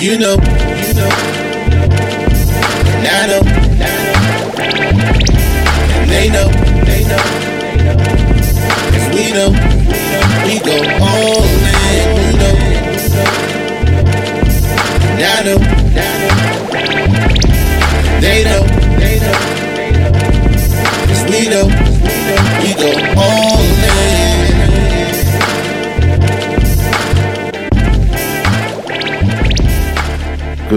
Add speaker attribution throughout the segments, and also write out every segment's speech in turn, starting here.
Speaker 1: You know, you know. And I know, and they know, they know. Cause we know, we go all in. You know, and I know, they know, they know. Cause we know,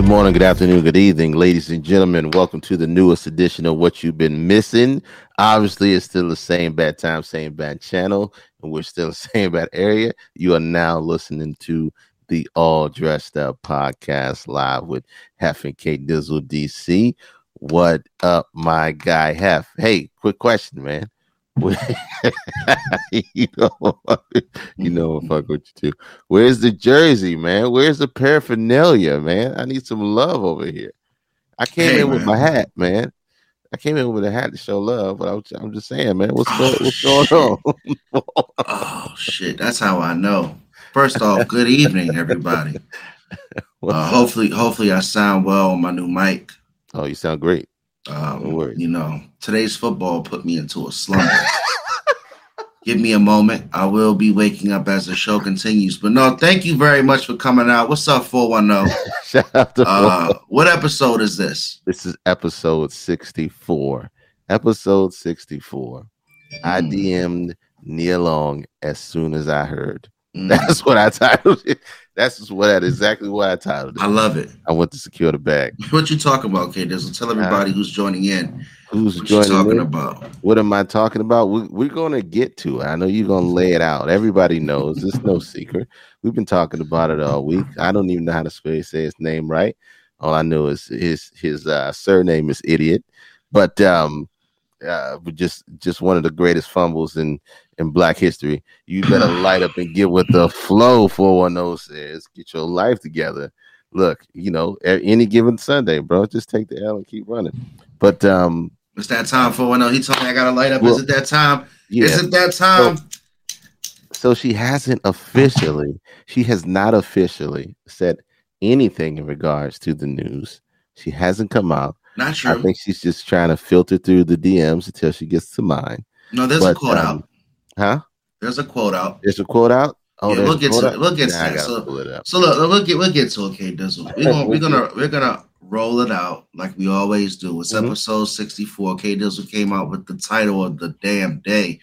Speaker 2: Good morning, good afternoon, good evening, ladies and gentlemen. Welcome to the newest edition of What You've Been Missing. Obviously, it's still the same bad time, same bad channel, and we're still the same bad area. You are now listening to the All Dressed Up podcast live with Hef and K Dizzle DC. What up, my guy Hef? Hey, quick question, man. you know, you know, I fuck with you too. Where's the jersey, man? Where's the paraphernalia, man? I need some love over here. I came
Speaker 3: Hey,
Speaker 2: in with my hat, man. I came in with a hat to show love, but I was, I'm just saying, man, what's,
Speaker 3: Oh,
Speaker 2: what's going on?
Speaker 3: Oh shit, that's how I know. First off, good evening, everybody. Uh, hopefully, hopefully I sound well on my new mic.
Speaker 2: oh, you sound great. No
Speaker 3: Um,
Speaker 2: worries.
Speaker 3: you know, today's football put me into a slumber. Give me a moment. I will be waking up as the show continues. But no, thank you very much for coming out. What's up, 410?
Speaker 2: Shout out to
Speaker 3: Uh, what episode is this?
Speaker 2: this is episode 64. Episode 64. I
Speaker 3: Mm,
Speaker 2: DM'd Nia Long as soon as I heard.
Speaker 3: mm.
Speaker 2: That's what I titled it. That's what that exactly what I titled it.
Speaker 3: I love it.
Speaker 2: I want to secure the bag.
Speaker 3: What you talking about, K Dizzle? Tell everybody who's joining in
Speaker 2: Who's
Speaker 3: what you
Speaker 2: joining
Speaker 3: talking
Speaker 2: in?
Speaker 3: about.
Speaker 2: What am I talking about? We, we're going to get to it. I know you're going to lay it out. Everybody knows. It's no secret. We've been talking about it all week. I don't even know how to spell, say his name right. All I know is his his uh, surname is idiot. But um, uh, but just just one of the greatest fumbles in in Black history. You better light up and get with the flow. Four one zero says, "Get your life together." Look, you know, at any given Sunday, bro, just take the L and keep running. But um,
Speaker 3: It's that time for one. He told me I gotta light up.
Speaker 2: Well,
Speaker 3: Is it that time?
Speaker 2: yeah.
Speaker 3: Is it that time?
Speaker 2: so she hasn't officially she has not officially said anything in regards to the news she hasn't come out
Speaker 3: Not true.
Speaker 2: i think she's just trying to filter through the dms until she gets to mine
Speaker 3: no, there's a quote
Speaker 2: um,
Speaker 3: out.
Speaker 2: huh
Speaker 3: There's a quote out.
Speaker 2: there's a quote out oh
Speaker 3: Yeah, we'll get to it. We'll get to
Speaker 2: Nah, I
Speaker 3: that. So-
Speaker 2: it
Speaker 3: So look, we'll get we'll get to okay, Dizzle. We're gonna we're gonna we're gonna roll it out like we always do. It's
Speaker 2: Mhm.
Speaker 3: episode 64. K Dizzle came out with the title of the damn day.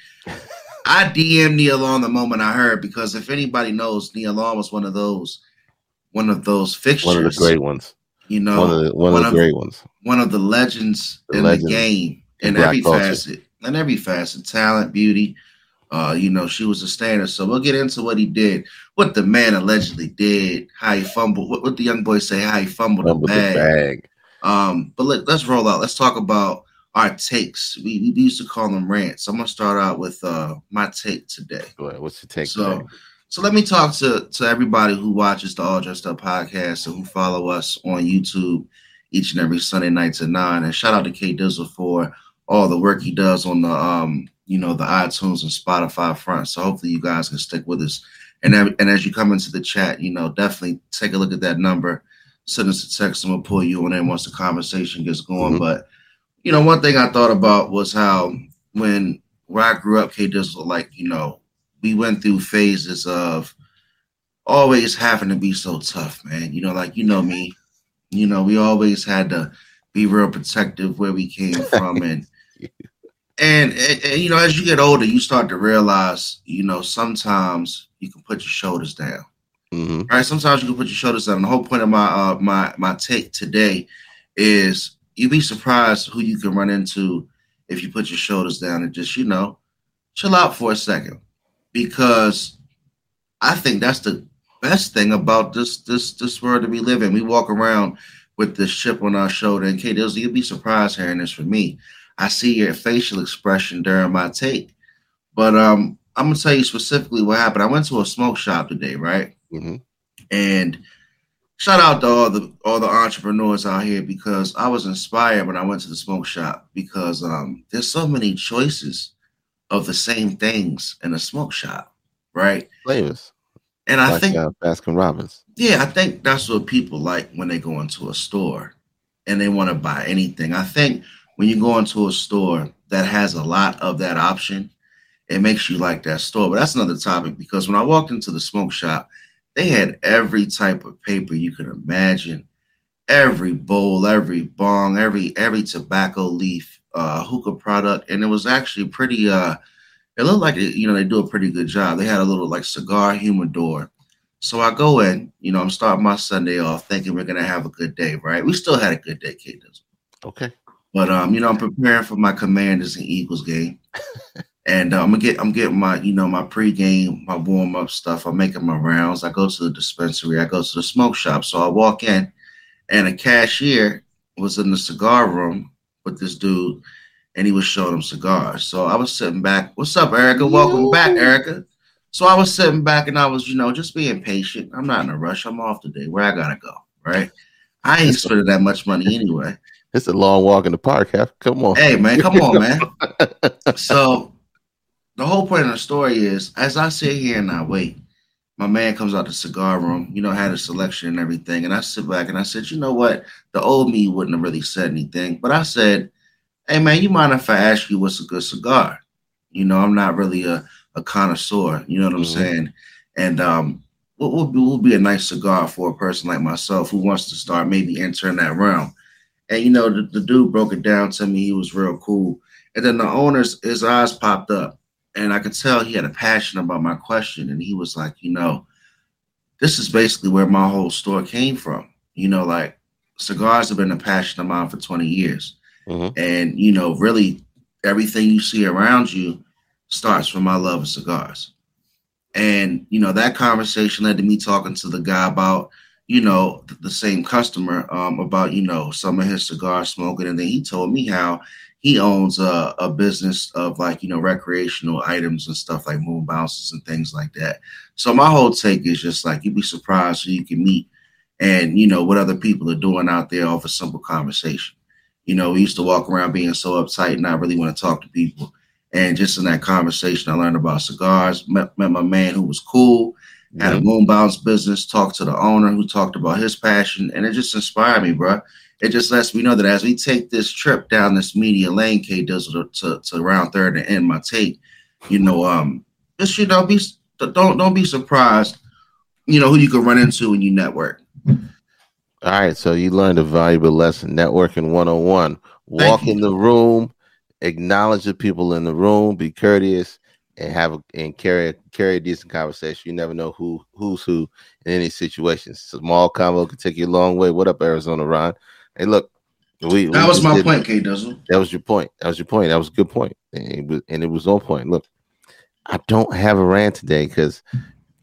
Speaker 3: I DM'd Nia Long the moment I heard because if anybody knows, Nia Long was one of those one of those fixtures.
Speaker 2: one of the great ones
Speaker 3: you know,
Speaker 2: one of the one,
Speaker 3: one
Speaker 2: of
Speaker 3: of-
Speaker 2: the great ones
Speaker 3: one of the legends
Speaker 2: The
Speaker 3: in
Speaker 2: legends
Speaker 3: the game
Speaker 2: in black
Speaker 3: every
Speaker 2: culture.
Speaker 3: facet, in every facet, talent, beauty. Uh, you know, she was a standard. So we'll get into what he did, what the man allegedly did, how he fumbled, what, what the young boys say, how he fumbled the
Speaker 2: Fumbled the
Speaker 3: bag.
Speaker 2: bag
Speaker 3: Um, but let, let's roll out. Let's talk about our takes. We, we used to call them rants. I'm gonna start out with uh my take today.
Speaker 2: Go ahead. what's your take
Speaker 3: So,
Speaker 2: today?
Speaker 3: So let me talk to to everybody who watches the All Dressed Up podcast and who follow us on YouTube each and every Sunday nights at nine. And shout out to K Dizzle for all the work he does on the um you know the iTunes and Spotify front. So hopefully you guys can stick with us. And and as you come into the chat, you know definitely take a look at that number. Send us a text and we'll pull you on in once the conversation gets going.
Speaker 2: Mhm.
Speaker 3: But you know, one thing I thought about was how when where I grew up, K Dizzle, like you know, we went through phases of always having to be so tough, man. You know, like you know me, you know, we always had to be real protective where we came from, and and, and, and, you know, as you get older, you start to realize, you know, sometimes you can put your shoulders down.
Speaker 2: hmm
Speaker 3: Right? Sometimes you can put your shoulders down. The whole point of my uh, my my take today is you'd be surprised who you can run into if you put your shoulders down and just you know chill out for a second, because I think that's the best thing about this this this world that we live in. We walk around with this chip on our shoulder, and Kate, you'd be surprised hearing this from me. I see your facial expression during my take, but um, I'm gonna tell you specifically what happened. I went to a smoke shop today, right?
Speaker 2: hmm
Speaker 3: And shout out to all the all the entrepreneurs out here because I was inspired when I went to the smoke shop because um there's so many choices of the same things in a smoke shop, right?
Speaker 2: Flavors.
Speaker 3: And I
Speaker 2: like,
Speaker 3: think
Speaker 2: uh, Baskin Robbins.
Speaker 3: Yeah, I think that's what people like when they go into a store and they want to buy anything. I think when you go into a store that has a lot of that option, it makes you like that store. But that's another topic because when I walked into the smoke shop, they had every type of paper you could imagine, every bowl, every bong, every every tobacco leaf, uh, hookah product, and it was actually pretty. Uh, it looked like it, you know they do a pretty good job. They had a little like cigar humidor. So I go in, you know, I'm starting my Sunday off thinking we're gonna have a good day, right? We still had a good day, Kate.
Speaker 2: Okay.
Speaker 3: But um, you know, I'm preparing for my Commanders and Eagles game, and uh, I'm gonna get I'm getting my you know my pregame, my warm up stuff. I'm making my rounds. I go to the dispensary. I go to the smoke shop. So I walk in, and a cashier was in the cigar room with this dude, and he was showing him cigars. So I was sitting back. What's up, Erica? Welcome back, Erica. So I was sitting back and I was, you know, just being patient. I'm not in a rush. I'm off today. Where I gotta go, right? I ain't spending that much money anyway.
Speaker 2: It's a long walk in the park, Hef. Come on.
Speaker 3: Hey man, come on, man. so the whole point of the story is as I sit here and I wait, my man comes out the cigar room, you know, had a selection and everything. And I sit back and I said, you know what? The old me wouldn't have really said anything. But I said, Hey man, you mind if I ask you what's a good cigar? You know, I'm not really a, a connoisseur, you know what I'm
Speaker 2: Mhm.
Speaker 3: saying? And um what will be, be a nice cigar for a person like myself who wants to start maybe entering that realm. And you know, the, the dude broke it down to me. He was real cool. And then the owner's his eyes popped up, and I could tell he had a passion about my question. And he was like, you know, this is basically where my whole store came from. You know, like cigars have been a passion of mine for 20 years.
Speaker 2: Mhm.
Speaker 3: And you know, really everything you see around you starts from my love of cigars. And you know, that conversation led to me talking to the guy about you know, the same customer um, about, you know, some of his cigar smoking. And then he told me how he owns a, a business of like, you know, recreational items and stuff like moon bounces and things like that. So my whole take is just like, you'd be surprised who you can meet and, you know, what other people are doing out there off a simple conversation. You know, we used to walk around being so uptight and not really want to talk to people. And just in that conversation, I learned about cigars, met, met my man who was cool had a moon bounce business, talked to the owner who talked about his passion, and it just inspired me, bro. It just lets me know that as we take this trip down this media lane, K Dizzle, to, to, to round third and end my take, you know, um, just you know, be don't don't be surprised, you know, who you can run into when you network.
Speaker 2: All right, so you learned a valuable lesson. Networking 101. Walk in the room, acknowledge the people in the room, be courteous, and have a, and carry carry a decent conversation. You never know who who's who in any situation. Small combo can take you a long way. What up, Arizona Ron? Hey, look, we
Speaker 3: That
Speaker 2: we
Speaker 3: was my point, K Dizzle.
Speaker 2: That was your point. That was your point. That was a good. And it was, and it was on point. Look, I don't have a rant today because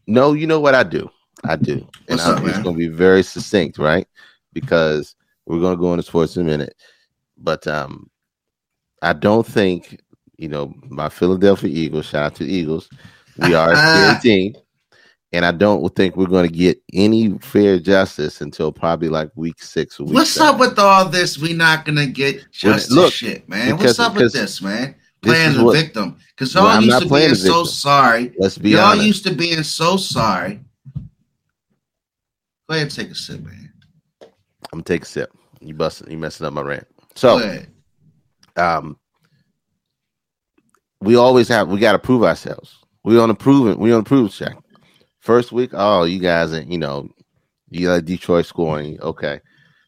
Speaker 2: no, you know what I do. I do, and
Speaker 3: up, man?
Speaker 2: going to be very succinct, right? Because we're going to go into sports in a minute. But um, I don't think you know my Philadelphia Eagles. Shout out to Eagles. We are a team, and I don't think we're going to get any fair justice until probably like week six or week.
Speaker 3: What's
Speaker 2: seven.
Speaker 3: up with all this? We're not gonna get justice
Speaker 2: look,
Speaker 3: shit, man.
Speaker 2: because-
Speaker 3: What's up with this, man?
Speaker 2: this
Speaker 3: Playing
Speaker 2: is
Speaker 3: the
Speaker 2: what-
Speaker 3: victim. Because y'all
Speaker 2: I'm
Speaker 3: used to being so sorry.
Speaker 2: Let's be
Speaker 3: Y'all
Speaker 2: honest.
Speaker 3: used to being so sorry. Go ahead and take a sip, man.
Speaker 2: I'm gonna take a sip. You busting, you messing up my rant.
Speaker 3: Go
Speaker 2: So,
Speaker 3: ahead.
Speaker 2: um, we always have we got to prove ourselves. We on a proven, we on a prove check. First week, oh, you guys, are, you know, you got Detroit scoring. Okay,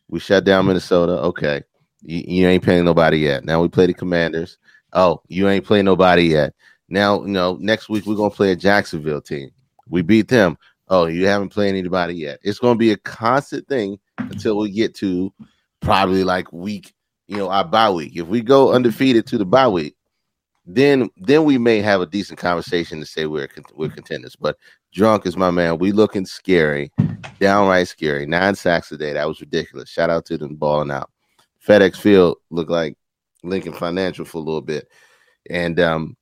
Speaker 2: we shut down Minnesota. Okay, you, you ain't playing nobody yet. Now we play the Commanders. Oh, you ain't playing nobody yet. Now, you know, next week we're gonna play a Jacksonville team. We beat them. Oh, you haven't played anybody yet. It's gonna be a constant thing until we get to probably like week, you know, our bye week. If we go undefeated to the bye week, then then we may have a decent conversation to say we're we're contenders. But drunk is my man. We looking scary, downright scary. Nine sacks a day. That was ridiculous. Shout out to them balling out. FedEx Field looked like Lincoln Financial for a little bit, and um,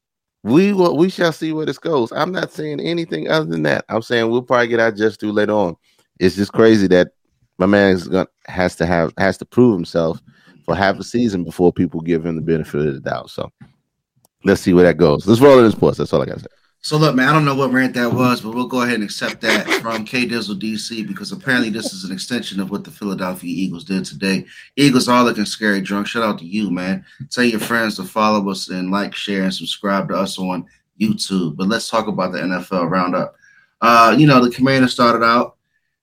Speaker 2: we will we shall see where this goes. I'm not saying anything other than that. I'm saying we'll probably get our just due later on. It's just crazy that my man is going has to have has to prove himself for half a season before people give him the benefit of the doubt. So let's see where that goes. Let's roll in the sports. That's all I got to say.
Speaker 3: So look, man, I don't know what rant that was, but we'll go ahead and accept that from K Dizzle DC because apparently this is an extension of what the Philadelphia Eagles did today. Eagles are looking scary drunk. Shout out to you, man. Tell your friends to follow us and like, share, and subscribe to us on YouTube. But let's talk about the NFL roundup. Uh, you know, the commander started out,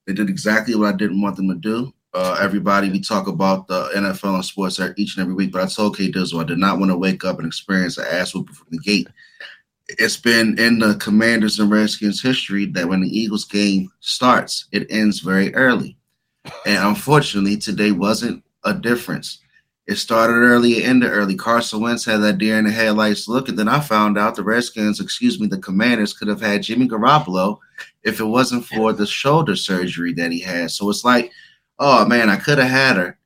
Speaker 3: they did exactly what I didn't want them to do. Uh, everybody, we talk about the NFL and sports each and every week, but I told K Dizzle I did not want to wake up and experience an ass whooping from the gate it's been in the Commanders and Redskins history that when the Eagles game starts, it ends very early. And unfortunately, today wasn't a difference. It started early, it ended early. Carson Wentz had that deer in the headlights look, and then I found out the Redskins, excuse me, the Commanders could have had Jimmy Garoppolo if it wasn't for the shoulder surgery that he had. So it's like, oh man, I could have had her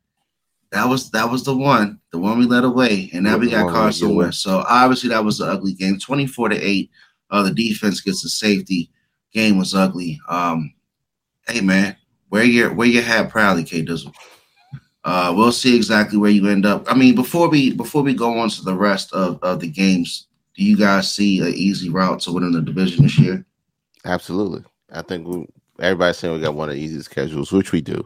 Speaker 3: that was that was the one, the one we let away, and now we got Carson Wentz. So obviously that was an ugly game, twenty four to eight. Uh, the defense gets the safety. Game was ugly. Um, hey man, where your where your hat proudly, K Dizzle. Uh, we'll see exactly where you end up. I mean, before we before we go on to the rest of, of the games, do you guys see an easy route to winning the division this year?
Speaker 2: Absolutely. I think we, everybody's saying we got one of the easiest schedules, which we do.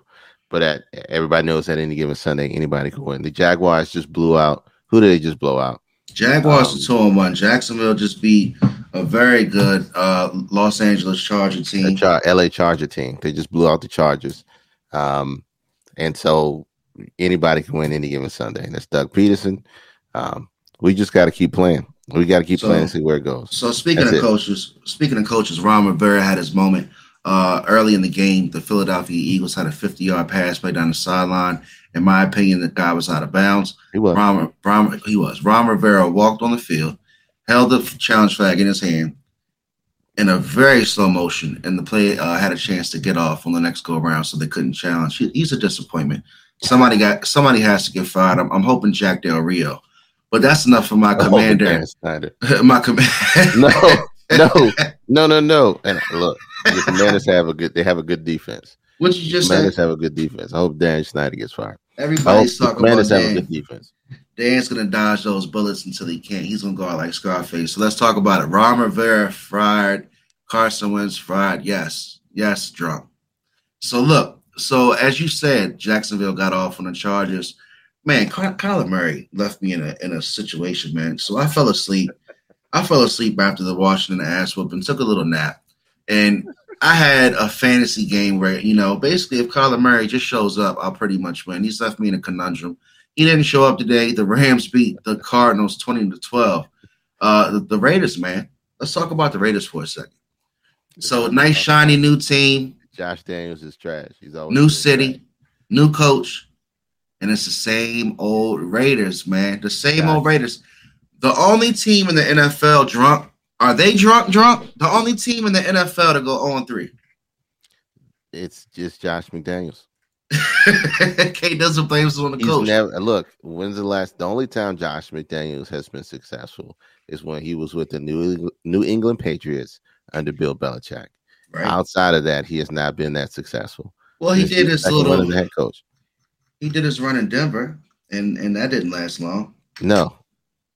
Speaker 2: But at, everybody knows that any given Sunday, anybody can win. The Jaguars just blew out. Who did they just blow out?
Speaker 3: Jaguars um, are two and one. Jacksonville just beat a very good uh, Los Angeles Charger team.
Speaker 2: Char- LA Charger team. They just blew out the Chargers. Um, and so anybody can win any given Sunday. And that's Doug Pederson. Um, we just got to keep playing. We got to keep so, playing and see where it goes.
Speaker 3: So speaking that's of it. coaches, speaking of coaches, Ron Rivera had his moment uh, early in the game, the Philadelphia Eagles had a 50 yard pass play down the sideline. In my opinion, the guy was out of bounds.
Speaker 2: He was.
Speaker 3: Ron, Ron, he was. Ron Rivera walked on the field, held the challenge flag in his hand in a very slow motion, and the play uh, had a chance to get off on the next go around, so they couldn't challenge. He, he's a disappointment. Somebody got somebody has to get fired. I'm, I'm hoping Jack Del Rio, but that's enough for my commander. my commander.
Speaker 2: no, no, no, no, no. And look, the Commanders have a good. They have a good defense.
Speaker 3: What you just
Speaker 2: Commanders have a good defense. I hope Dan Snyder gets fired.
Speaker 3: Everybody's talking
Speaker 2: Commanders
Speaker 3: about
Speaker 2: have
Speaker 3: Dan.
Speaker 2: a good defense.
Speaker 3: Dan's gonna dodge those bullets until he can't. He's gonna go out like Scarface. So let's talk about it. Ron Rivera fried. Carson Wentz fried. Yes, yes, drunk. So look. So as you said, Jacksonville got off on the Chargers. Man, Ky- Kyler Murray left me in a in a situation, man. So I fell asleep. I fell asleep after the Washington ass whooping, took a little nap. And I had a fantasy game where, you know, basically if Kyler Murray just shows up, I'll pretty much win. He's left me in a conundrum. He didn't show up today. The Rams beat the Cardinals 20 to 12. Uh, the, the Raiders, man. Let's talk about the Raiders for a second. So nice, shiny new team.
Speaker 2: Josh Daniels is trash. He's always
Speaker 3: new city, trash. new coach, and it's the same old Raiders, man. The same Josh. old Raiders. The only team in the NFL drunk are they drunk? Drunk? The only team in the NFL to go oh on 3.
Speaker 2: It's just Josh McDaniels.
Speaker 3: K doesn't blame us on the
Speaker 2: He's
Speaker 3: coach.
Speaker 2: Never, look, when's the last? The only time Josh McDaniels has been successful is when he was with the New New England Patriots under Bill Belichick. Right. Outside of that, he has not been that successful.
Speaker 3: Well, he did his little
Speaker 2: head coach.
Speaker 3: He did his run in Denver, and and that didn't last long.
Speaker 2: No,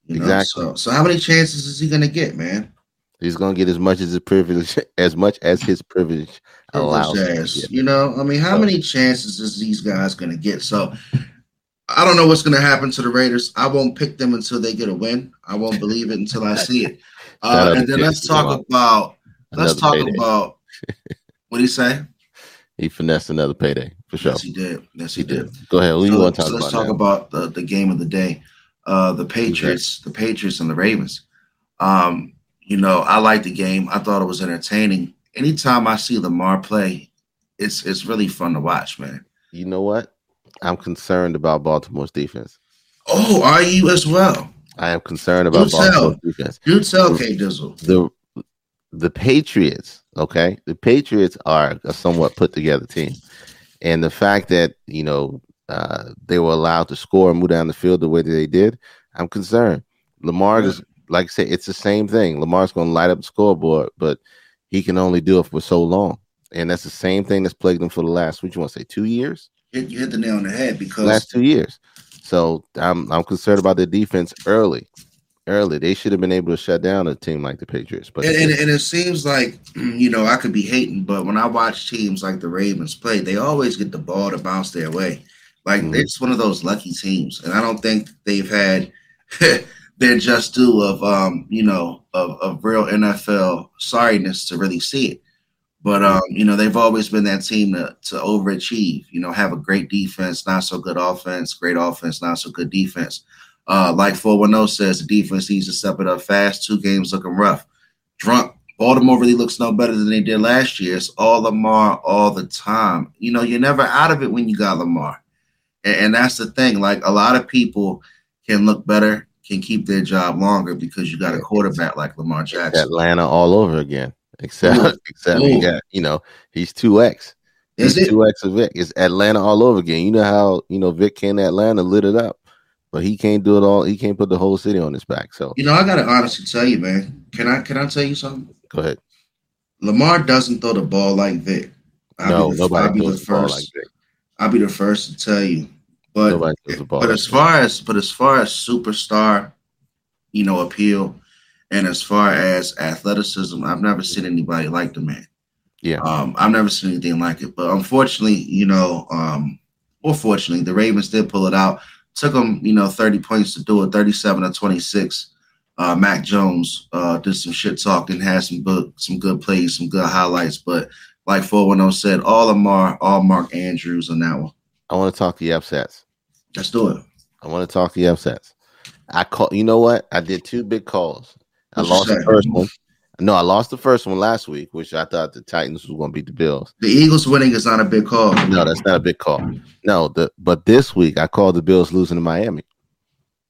Speaker 3: you exactly. Know? So, so how many chances is he going to get, man?
Speaker 2: He's gonna get as much as his privilege, as much as his privilege allows.
Speaker 3: As, you know, I mean, how many chances is these guys gonna get? So I don't know what's gonna happen to the Raiders. I won't pick them until they get a win. I won't believe it until I see it. Uh, and then let's talk about let's talk payday. about what do you say?
Speaker 2: He finessed another payday for sure.
Speaker 3: Yes, he did. Yes, he, he did.
Speaker 2: did. Go ahead. Who so, you want to talk
Speaker 3: so
Speaker 2: let's
Speaker 3: about? Let's talk now? about the, the game of the day. Uh, the Patriots, okay. the Patriots and the Ravens. Um, you know, I like the game. I thought it was entertaining. Anytime I see Lamar play, it's it's really fun to watch, man.
Speaker 2: You know what? I'm concerned about Baltimore's defense.
Speaker 3: Oh, are you as well?
Speaker 2: I am concerned about
Speaker 3: Do
Speaker 2: Baltimore's tell. defense.
Speaker 3: You tell K Dizzle.
Speaker 2: The the Patriots, okay? The Patriots are a somewhat put together team. And the fact that, you know, uh, they were allowed to score and move down the field the way that they did, I'm concerned. Lamar is like I said, it's the same thing. Lamar's going to light up the scoreboard, but he can only do it for so long, and that's the same thing that's plagued him for the last. What you want to say? Two years?
Speaker 3: You hit the nail on the head because
Speaker 2: last two years. So I'm I'm concerned about the defense early. early. They should have been able to shut down a team like the Patriots. But
Speaker 3: And, and, and it seems like, you know, I could be hating, but when I watch teams like the Ravens play, they always get the ball to bounce their way. Like
Speaker 2: Mhm.
Speaker 3: it's one of those lucky teams. And I don't think they've had their just due of um, you know, of, of real NFL sorriness to really see it. But um, you know, they've always been that team to, to overachieve, you know, have a great defense, not so good offense, great offense, not so good defense. Uh, like 410 says, the defense needs to step it up fast. Two games looking rough. Drunk. Baltimore really looks no better than they did last year. It's all Lamar all the time. You know, you're never out of it when you got Lamar. And, and that's the thing. Like a lot of people can look better, can keep their job longer because you got a quarterback like Lamar Jackson.
Speaker 2: Atlanta all over again. Except,
Speaker 3: Ooh.
Speaker 2: except
Speaker 3: Ooh.
Speaker 2: he got, you know, he's two X.
Speaker 3: Is
Speaker 2: He's
Speaker 3: it?
Speaker 2: two X of Vic. It's Atlanta all over again. You know how you know Vic came to Atlanta, lit it up, but he can't do it all. He can't put the whole city on his back. So
Speaker 3: You know, I gotta honestly tell you, man. Can I can I tell you something?
Speaker 2: go ahead.
Speaker 3: Lamar doesn't throw the ball like Vic. I'll
Speaker 2: no,
Speaker 3: be the,
Speaker 2: nobody
Speaker 3: I'll be the
Speaker 2: throws the ball
Speaker 3: first.
Speaker 2: like.
Speaker 3: I'll be the first to tell you. But
Speaker 2: Nobody throws the ball.
Speaker 3: but as far as but as far as superstar, you know, appeal, and as far as athleticism, I've never seen anybody like the man.
Speaker 2: Yeah.
Speaker 3: Um, I've never seen anything like it. But unfortunately, you know, um, or fortunately, the Ravens did pull it out. Took them, you know, 30 points to do it, 37 to 26. Uh, Mac Jones uh, did some shit talking, had some good, some good plays, some good highlights. But like 410 said, all Lamar, all Mark Andrews on that one.
Speaker 2: I want to talk the upsets.
Speaker 3: Let's do it.
Speaker 2: I want to talk to the upsets. I call. You know what? I did two big calls. I
Speaker 3: What'd
Speaker 2: lost the first one. No, I lost the first one last week, which I thought the Titans was going to beat the Bills.
Speaker 3: The Eagles winning is not a big call.
Speaker 2: No, that's not a big call. No, the but this week I called the Bills losing to Miami.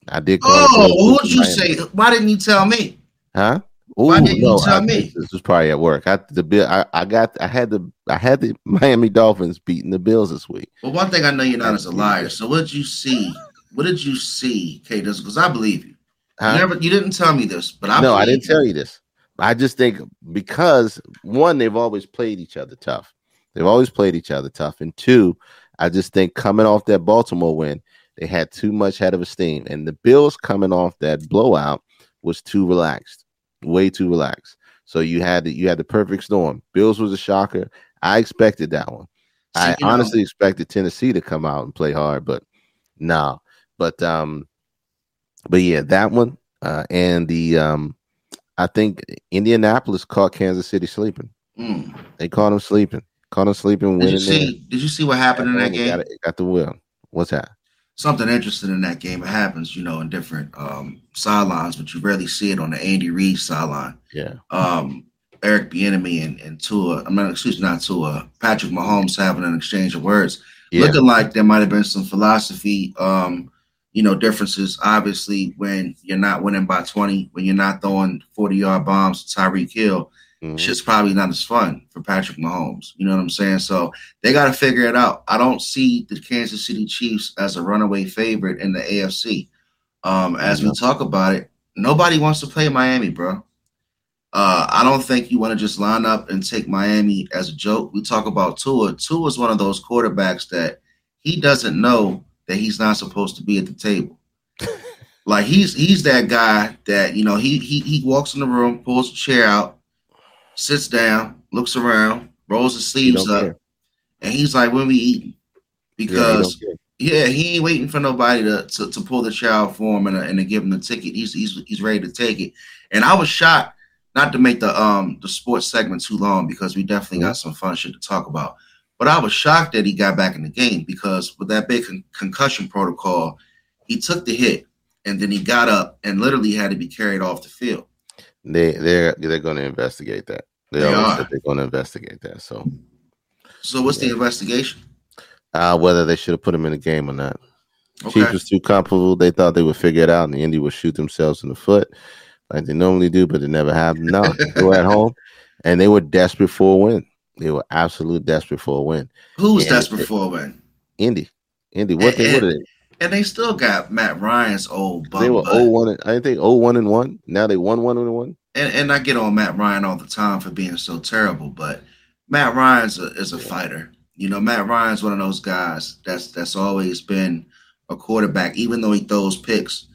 Speaker 2: I did call.
Speaker 3: Oh, who'd you
Speaker 2: Miami.
Speaker 3: say? Why didn't you tell me?
Speaker 2: Huh?
Speaker 3: Why didn't you tell
Speaker 2: I-
Speaker 3: me?
Speaker 2: This was probably at work. I the bill. I, I got. I had the. I had the Miami Dolphins beating the Bills this week.
Speaker 3: Well, one thing I know you're not as a liar. So what did you see? What did you see, Kate? Because I believe you.
Speaker 2: Huh?
Speaker 3: You never, you didn't tell me this, but I
Speaker 2: no, I didn't tell you this. I just think because one, they've always played each other tough. They've always played each other tough, and two, I just think coming off that Baltimore win, they had too much head of esteem, and the Bills coming off that blowout was too relaxed, way too relaxed. So you had the, you had the perfect storm. Bills was a shocker. I expected that one. I
Speaker 3: know,
Speaker 2: honestly expected Tennessee to come out and play hard, but no. But um, but yeah, that one uh, and the um, I think Indianapolis caught Kansas City sleeping.
Speaker 3: mm.
Speaker 2: They caught them sleeping. Caught them sleeping.
Speaker 3: Did you see? Did you see what happened in that game?
Speaker 2: Got, it, got the will. What's that?
Speaker 3: Something interesting in that game. It happens, you know, in different um, sidelines, but you rarely see it on the Andy Reid sideline.
Speaker 2: Yeah.
Speaker 3: um, Eric Bieniemy and, and Tua. I'm not excuse me, not Tua. Patrick Mahomes having an exchange of words,
Speaker 2: Yeah.
Speaker 3: looking like there might have been some philosophy, um, you know, differences. Obviously, when you're not winning by 20, when you're not throwing 40 yard bombs to Tyreek Hill,
Speaker 2: Mhm.
Speaker 3: shit's probably not as fun for Patrick Mahomes. You know what I'm saying? So they got to figure it out. I don't see the Kansas City Chiefs as a runaway favorite in the AFC. Um, as we talk about it, nobody wants to play Miami, bro. Uh, I don't think you want to just line up and take Miami as a joke. We talk about Tua. Tua is one of those quarterbacks that he doesn't know that he's not supposed to be at the table. like he's he's that guy that you know he he he walks in the room, pulls a chair out, sits down, looks around, rolls his sleeves up,
Speaker 2: care.
Speaker 3: and he's like, "When we eating?" Because
Speaker 2: don't
Speaker 3: yeah, he ain't waiting for nobody to, to, to pull the child for him and, and to give him the ticket. He's, he's he's ready to take it. And I was shocked, not to make the um the sports segment too long because we definitely got some fun shit to talk about. But I was shocked that he got back in the game because with that big con- concussion protocol, he took the hit and then he got up and literally had to be carried off the field.
Speaker 2: They they're they're going to investigate that. They,
Speaker 3: they are.
Speaker 2: said they're going to investigate that. So
Speaker 3: So what's the investigation?
Speaker 2: uh, whether they should have put him in the game or not.
Speaker 3: Okay.
Speaker 2: Chiefs was too comfortable. They thought they would figure it out, and the Indy would shoot themselves in the foot like they normally do, but it never happened. No, they were at home, and they were desperate for a win. They were absolute desperate for a win.
Speaker 3: Who was
Speaker 2: Yeah.
Speaker 3: desperate for a win?
Speaker 2: Indy, Indy, what they what are they?
Speaker 3: And they still got Matt Ryan's old bum
Speaker 2: They were
Speaker 3: butt.
Speaker 2: 0 1. and- I think 0 1 and 1. Now they 1 1 and 1.
Speaker 3: and, and I get on Matt Ryan all the time for being so terrible, but Matt Ryan's a, is a fighter. You know, Matt Ryan's one of those guys that's that's always been a quarterback, even though he throws picks.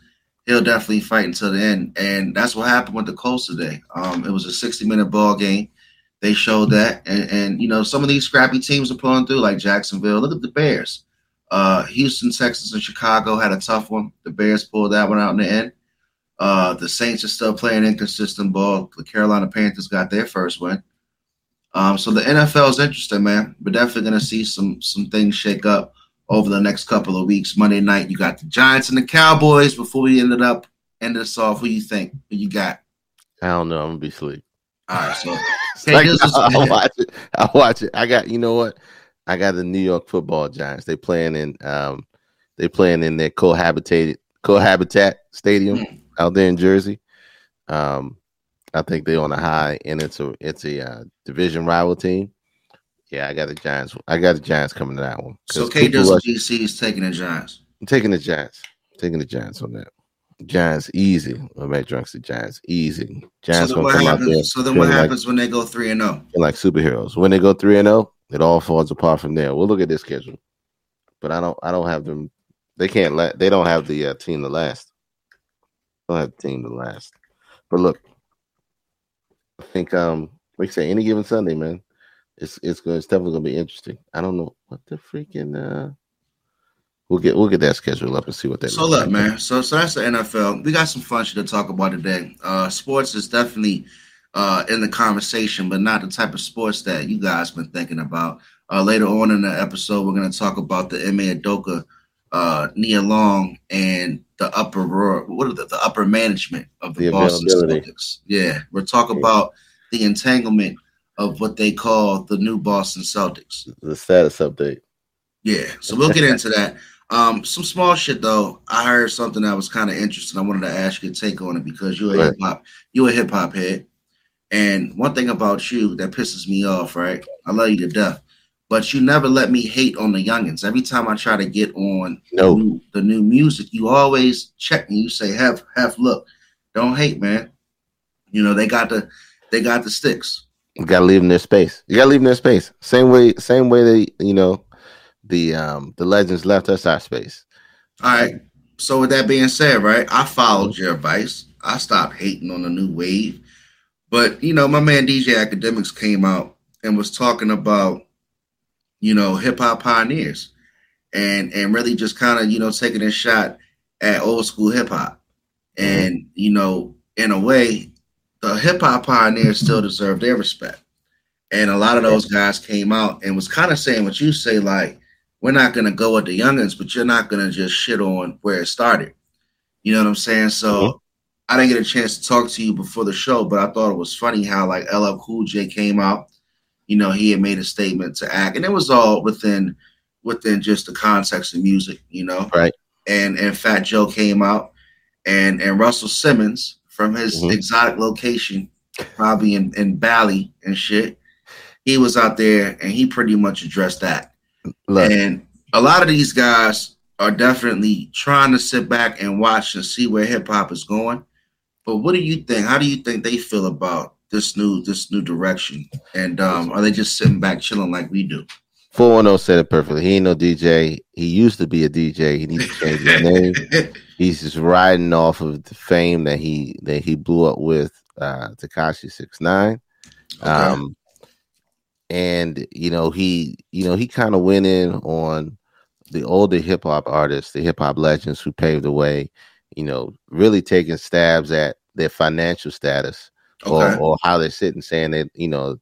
Speaker 3: he'll definitely fight until the end. And that's what happened with the Colts today. Um, it was a 60 minute ball game. They showed that, and, and you know some of these scrappy teams are pulling through, like Jacksonville. Look at the Bears. Uh, Houston, Texans, and Chicago had a tough one. The Bears pulled that one out in the end. Uh, the Saints are still playing inconsistent ball. The Carolina Panthers got their first win. Um, so the NFL is interesting, man. We're definitely going to see some some things shake up over the next couple of weeks. Monday night, you got the Giants and the Cowboys. Before we ended up ended us off, who you think? Who you got?
Speaker 2: I don't know. I'm gonna be asleep.
Speaker 3: All right, so
Speaker 2: Hey, like, I'll watch it. I'll watch it. I got you know what? I got the New York Football Giants. They playing in um, they playing in their cohabitated cohabitat stadium mm. out there in Jersey. Um, I think they're on a high, and it's a it's a uh, division rival team. Yeah, I got the Giants. I got the Giants coming to that one.
Speaker 3: So K DC is taking the Giants.
Speaker 2: I'm taking the Giants. I'm taking the Giants on that. Giants easy. I make drunks the Giants easy. Giants
Speaker 3: so
Speaker 2: gonna come
Speaker 3: happens,
Speaker 2: out there.
Speaker 3: So then what happens like, when they go three and zero?
Speaker 2: Oh? Like superheroes. When they go three and zero, oh, it all falls apart from there. We'll look at this schedule, but I don't. I don't have them. They can't let. They don't have the uh, team to last. Don't have the team to last. But look, I think um, like I say, any given Sunday, man, it's it's going. It's definitely gonna be interesting. I don't know what the freaking. uh We'll get we'll get that schedule up and see what they.
Speaker 3: So look, like. man. So so that's the NFL. We got some fun shit to talk about today. Uh, sports is definitely uh, in the conversation, but not the type of sports that you guys been thinking about. Uh, later on in the episode, we're going to talk about the Ime Udoka, uh, Nia Long, and the upper what are the, the upper management of the, the Boston Celtics. Yeah, we're talking about the entanglement of what they call the new Boston Celtics.
Speaker 2: The status update.
Speaker 3: Yeah, so we'll get into that. Um, some small shit though. I heard something that was kind of interesting. I wanted to ask you to take on it because you're a right. hip hop, you a hip hop head. And one thing about you that pisses me off, right? I love you to death, but you never let me hate on the youngins. Every time I try to get on
Speaker 2: no.
Speaker 3: the, new, the new music, you always check me. You say, "Have have look, don't hate, man." You know they got the they got the sticks.
Speaker 2: You gotta leave them their space. You gotta leave them their space. Same way, same way they, you know, the um the legends left us our space.
Speaker 3: All right. So with that being said, right, I followed your advice. I stopped hating on the new wave. But you know, my man DJ Akademiks came out and was talking about, you know, hip hop pioneers and and really just kind of, you know, taking a shot at old school hip hop. And, you know, in a way, the hip hop pioneers still deserve their respect. And a lot of those guys came out and was kind of saying what you say, like, we're not gonna go with the youngins, but you're not gonna just shit on where it started. You know what I'm saying? So mm-hmm. I didn't get a chance to talk to you before the show, but I thought it was funny how like LL Cool J came out. You know, he had made a statement to act, and it was all within within just the context of music, you know.
Speaker 2: Right.
Speaker 3: And and Fat Joe came out, and and Russell Simmons from his mm-hmm. exotic location, probably in in Bali and shit. He was out there, and he pretty much addressed that. Look. And a lot of these guys are definitely trying to sit back and watch and see where hip hop is going. But what do you think? How do you think they feel about this new this new direction? And um, are they just sitting back chilling like we do?
Speaker 2: 410 said it perfectly. He ain't no DJ. He used to be a DJ. He needs to change his name. He's just riding off of the fame that he that he blew up with uh Six Nine. Okay. Um and you know he you know he kind of went in on the older hip hop artists, the hip hop legends who paved the way, you know, really taking stabs at their financial status okay. or, or how they're sitting saying that, you know,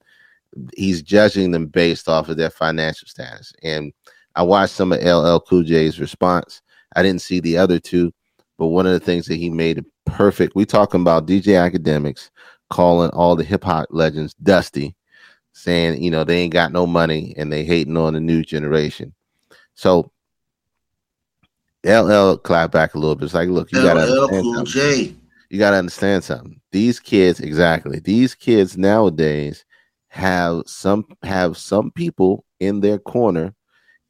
Speaker 2: he's judging them based off of their financial status. And I watched some of LL Cool J's response. I didn't see the other two, but one of the things that he made perfect, we talking about DJ Akademiks calling all the hip hop legends dusty saying, you know, they ain't got no money and they hating on the new generation. So LL clap back a little bit. It's like, look, you gotta understand something. You gotta understand something. These kids, exactly. These kids nowadays have some have some people in their corner,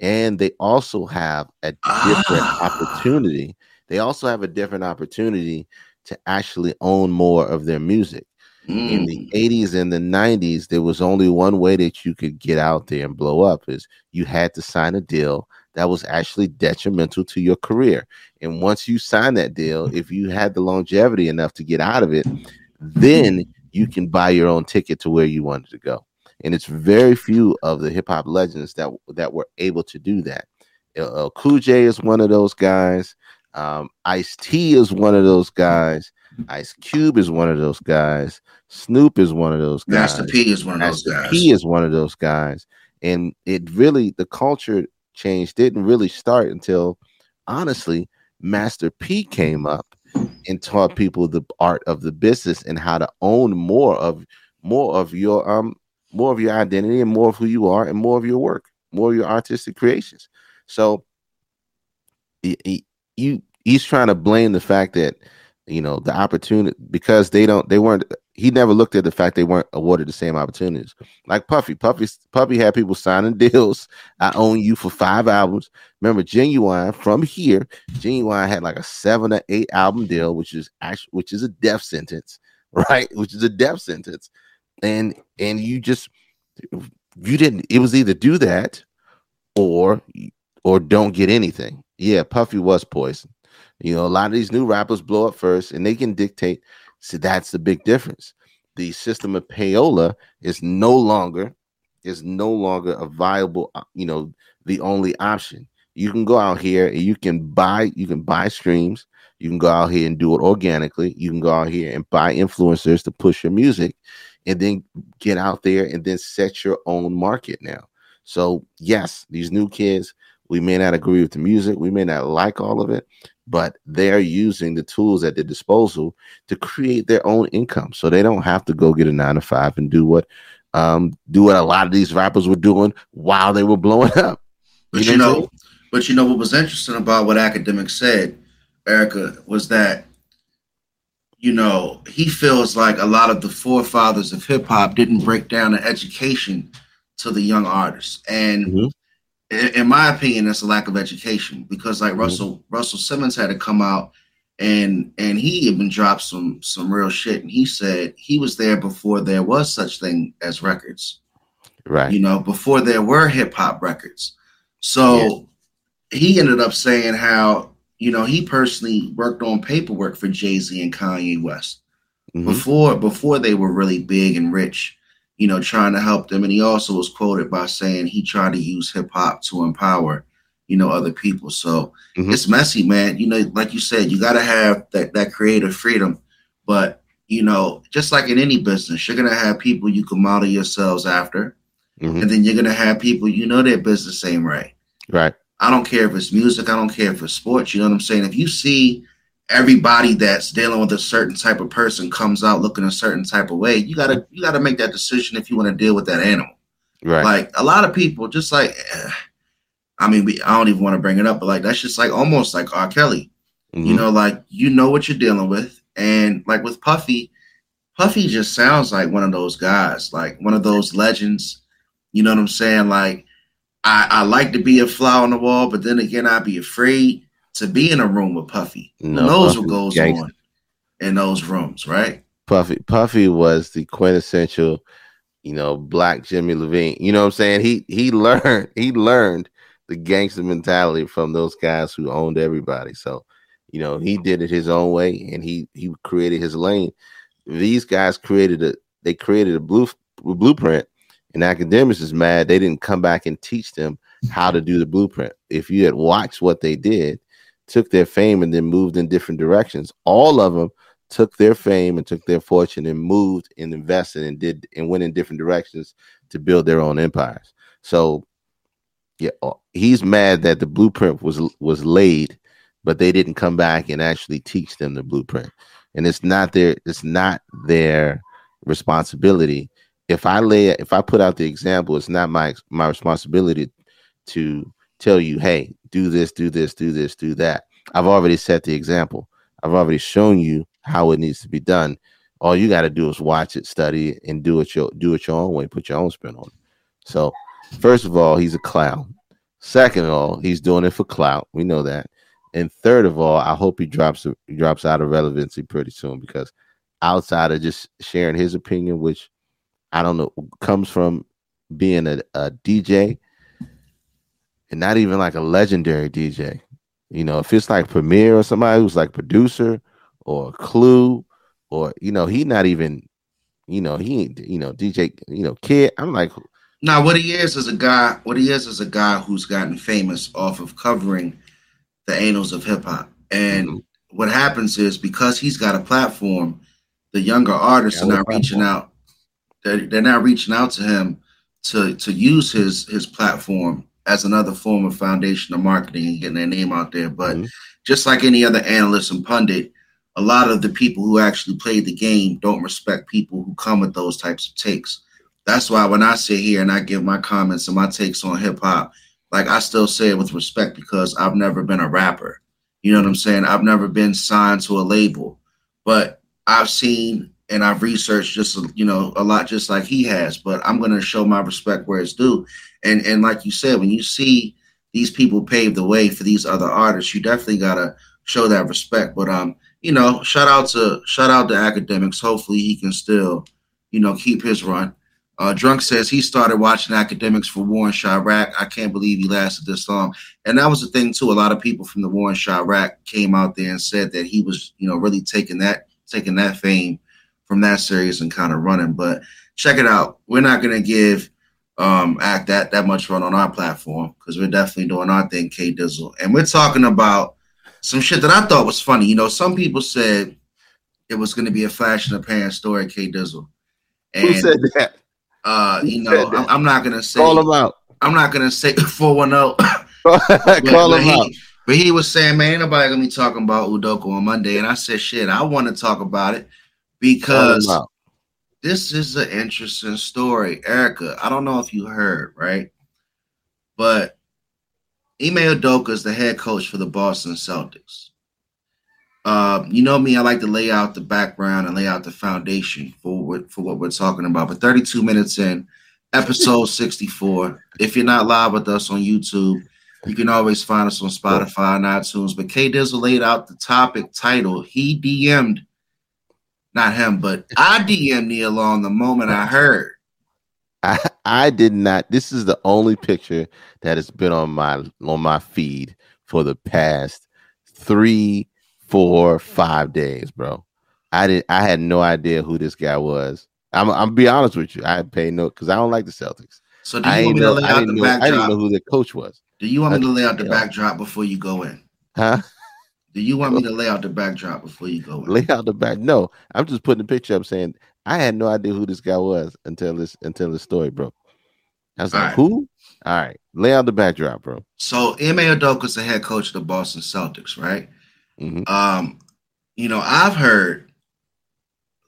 Speaker 2: and they also have a different ah. opportunity. They also have a different opportunity to actually own more of their music. Mm. In the 80s and the 90s, there was only one way that you could get out there and blow up is you had to sign a deal that was actually detrimental to your career. And once you sign that deal, if you had the longevity enough to get out of it, then you can buy your own ticket to where you wanted to go. And it's very few of the hip hop legends that that were able to do that. Uh, Cool J is one of those guys. Um, Ice T is one of those guys. Ice Cube is one of those guys. Snoop is one of those guys.
Speaker 3: Master P is one of
Speaker 2: Master
Speaker 3: those guys.
Speaker 2: P is one of those guys. And it really, the culture change didn't really start until, honestly, Master P came up and taught people the art of the business and how to own more of more of your um more of your identity and more of who you are and more of your work, more of your artistic creations. So he, he, you he's trying to blame the fact that you know the opportunity because they don't they weren't he never looked at the fact they weren't awarded the same opportunities. Like puffy puffy puffy had people signing deals i own you for five albums. Remember Ginuwine from here Ginuwine had like a seven or eight album deal which is actually which is a death sentence right? Which is a death sentence. And and you just you didn't it was either do that or or don't get anything. Yeah puffy was poison. You know, a lot of these new rappers blow up first and they can dictate. So that's the big difference. The system of payola is no longer is no longer a viable, uh, you know, the only option. You can go out here and you can buy, you can buy streams. You can go out here and do it organically. You can go out here and buy influencers to push your music and then get out there and then set your own market now. So, yes, these new kids, we may not agree with the music, we may not like all of it, but they're using the tools at their disposal to create their own income. So they don't have to go get a nine to five and do what um do what a lot of these rappers were doing while they were blowing up.
Speaker 3: But you, know, you know but you know what was interesting about what academic said erica was that you know he feels like a lot of the forefathers of hip-hop didn't break down the education to the young artists. And mm-hmm in, my opinion, that's a lack of education because like mm-hmm. Russell Russell Simmons had to come out and and he even dropped some some real shit and he said he was there before there was such thing as records
Speaker 2: right
Speaker 3: you know before there were hip-hop records so yeah. he ended up saying how you know he personally worked on paperwork for jay-z and kanye west mm-hmm. before before they were really big and rich you know, trying to help them. And he also was quoted by saying he tried to use hip hop to empower, you know, other people. So mm-hmm. it's messy, man. You know, like you said, you got to have that that creative freedom. But you know, just like in any business, you're gonna have people you can model yourselves after, mm-hmm. and then you're gonna have people you know their business same right.
Speaker 2: Right.
Speaker 3: I don't care if it's music. I don't care if it's sports. You know what I'm saying? If you see everybody that's dealing with a certain type of person comes out looking a certain type of way, you gotta you gotta make that decision if you want to deal with that animal.
Speaker 2: Right.
Speaker 3: Like a lot of people, just like eh, I mean, we I don't even want to bring it up, but like that's just like almost like R. Kelly. Mm-hmm. You know, like you know what you're dealing with, and like with Puffy, Puffy just sounds like one of those guys, like one of those legends. You know what I'm saying? Like I, I like to be a fly on the wall, but then again, I'd be afraid to be in a room with Puffy. No, Who knows Puffy what goes gangster. on in those rooms, right?
Speaker 2: Puffy Puffy was the quintessential, you know, black Jimmy Iovine. You know what I'm saying? He he learned he learned the gangster mentality from those guys who owned everybody. So, you know, he did it his own way and he he created his lane. These guys created a they created a blue blueprint and Akademiks is mad they didn't come back and teach them how to do the blueprint. If you had watched what they did, took their fame and then moved in different directions. All of them took their fame and took their fortune and moved and invested and did and went in different directions to build their own empires. So yeah, uh, he's mad that the blueprint was was laid, but they didn't come back and actually teach them the blueprint. And it's not their it's not their responsibility. If I lay if I put out the example, it's not my my responsibility to tell you, hey, do this, do this, do this, do that. I've already set the example. I've already shown you how it needs to be done. All you got to do is watch it, study it, and do it your do it your own way. Put your own spin on it. So, first of all, he's a clown. Second of all, he's doing it for clout. We know that. And third of all, I hope he drops he drops out of relevancy pretty soon because outside of just sharing his opinion, which I don't know comes from being a, a DJ and not even like a legendary DJ. You know, if it's like Premier or somebody who's like producer or Clue, or you know, he not even, you know, he ain't, you know, DJ, you know, kid. I'm like,
Speaker 3: Now, what he is is a guy. What he is is a guy who's gotten famous off of covering the annals of hip hop. And
Speaker 2: Mhm.
Speaker 3: what happens is because he's got a platform, the younger artists are not reaching out. They're, they're not reaching out to him to to use his his platform as another form of foundation of marketing and getting their name out there. But
Speaker 2: Mhm.
Speaker 3: just like any other analyst and pundit, a lot of the people who actually play the game don't respect people who come with those types of takes. That's why when I sit here and I give my comments and my takes on hip hop, like I still say it with respect because I've never been a rapper. You know what I'm saying? I've never been signed to a label, but I've seen and I've researched just you know a lot just like he has. But I'm gonna show my respect where it's due. And and like you said, when you see these people pave the way for these other artists, you definitely gotta show that respect. But um, you know, shout out to shout out to Akademiks. Hopefully he can still, you know, keep his run. Uh, Drunk says he started watching Akademiks for Warren Chiraq. I can't believe he lasted this long. And that was the thing too. A lot of people from the Warren Chiraq came out there and said that he was, you know, really taking that taking that fame from that series and kind of running. But check it out. We're not gonna give um act that that much run on our platform because we're definitely doing our thing, K Dizzle. And we're talking about some shit that I thought was funny. You know, some people said it was gonna be a flash in the pan story, K Dizzle.
Speaker 2: And, who said that?
Speaker 3: uh, you know. I'm, I'm not gonna say
Speaker 2: Call him out.
Speaker 3: I'm not gonna say 410.
Speaker 2: Call
Speaker 3: But, but
Speaker 2: him out.
Speaker 3: he, but he was saying, man, ain't nobody gonna be talking about Udoka on Monday. And I said, shit, I want to talk about it because this is an interesting story. Erica, I don't know if you heard, right? But Ime Udoka is the head coach for the Boston Celtics. Um, you know me, I like to lay out the background and lay out the foundation for what for what we're talking about. But 32 minutes in, episode 64. If you're not live with us on YouTube, you can always find us on Spotify and iTunes. But K Dizzle laid out the topic title. He DM'd, not him, but I DM'd Nia Long the moment I heard.
Speaker 2: I, I did not. This is the only picture that has been on my on my feed for the past three, four, five days, bro. I did. I had no idea who this guy was. I'm. I'm be honest with you. I pay no because I don't like the Celtics.
Speaker 3: So do
Speaker 2: I
Speaker 3: you want
Speaker 2: ain't
Speaker 3: me to
Speaker 2: know.
Speaker 3: lay
Speaker 2: I
Speaker 3: out the
Speaker 2: know. I didn't know who the coach was.
Speaker 3: Do you want me
Speaker 2: I-
Speaker 3: to lay out the backdrop before you go in?
Speaker 2: Huh?
Speaker 3: Do you want me to lay out the backdrop before you go in?
Speaker 2: Lay out the back. No, I'm just putting the picture up saying I had no idea who this guy was until this until the story broke. I was
Speaker 3: All
Speaker 2: like,
Speaker 3: right.
Speaker 2: who? All right, lay out the backdrop, bro.
Speaker 3: So Ime Udoka is the head coach of the Boston Celtics, right?
Speaker 2: Mhm.
Speaker 3: Um, you know, I've heard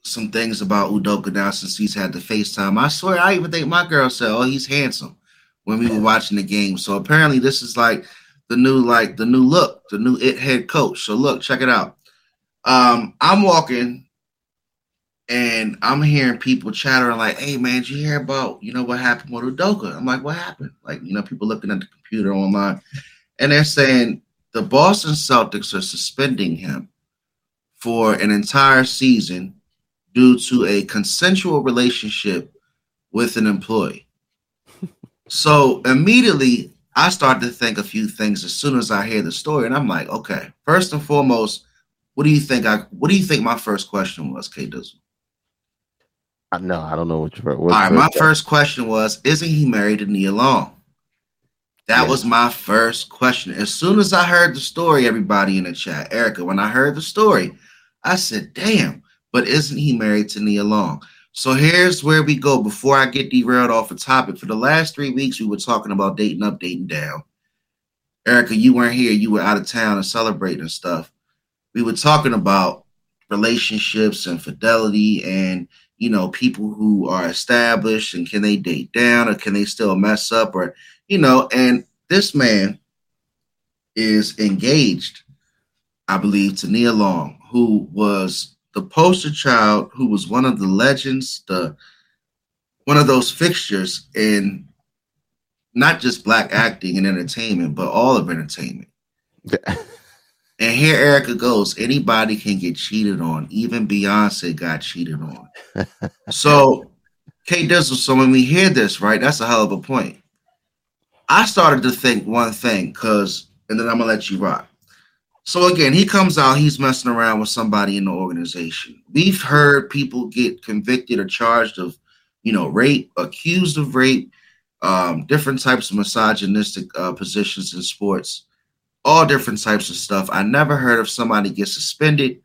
Speaker 3: some things about Udoka now since he's had the FaceTime. I swear, I even think my girl said, "Oh, he's handsome" when we were watching the game. So apparently, this is like the new, like the new look, the new it head coach. So look, check it out. Um, I'm walking and I'm hearing people chattering like, "Hey, man, did you hear about you know what happened with Udoka?" I'm like, "What happened?" Like, you know, people looking at the computer online, and they're saying the Boston Celtics are suspending him for an entire season due to a consensual relationship with an employee. so immediately, I start to think a few things as soon as I hear the story, and I'm like, okay, first and foremost, what do you think? I what do you think my first question was, K Dizzle?
Speaker 2: I, no, I don't know what your
Speaker 3: All right, my first question was, isn't he married to Nia Long? That
Speaker 2: Yeah.
Speaker 3: was my first question. As soon as I heard the story, everybody in the chat, Erica, when I heard the story, I said, damn, but isn't he married to Nia Long? So here's where we go before I get derailed off the topic. For the last three weeks, we were talking about dating up, dating down. Erica, you weren't here. You were out of town and celebrating and stuff. We were talking about relationships and fidelity and you know, people who are established and can they date down or can they still mess up or, you know, and this man is engaged, I believe, to Nia Long, who was the poster child, who was one of the legends, the one of those fixtures in not just black acting and entertainment, but all of entertainment. And here Erica goes. Anybody can get cheated on. Even Beyonce got cheated on. so, K Dizzle, so when we hear this, right, that's a hell of a point. I started to think one thing because, and then I'm gonna let you rock. So again, he comes out, he's messing around with somebody in the organization. We've heard people get convicted or charged of, you know, rape, accused of rape, um, different types of misogynistic uh, positions in sports, all different types of stuff. I never heard of somebody get suspended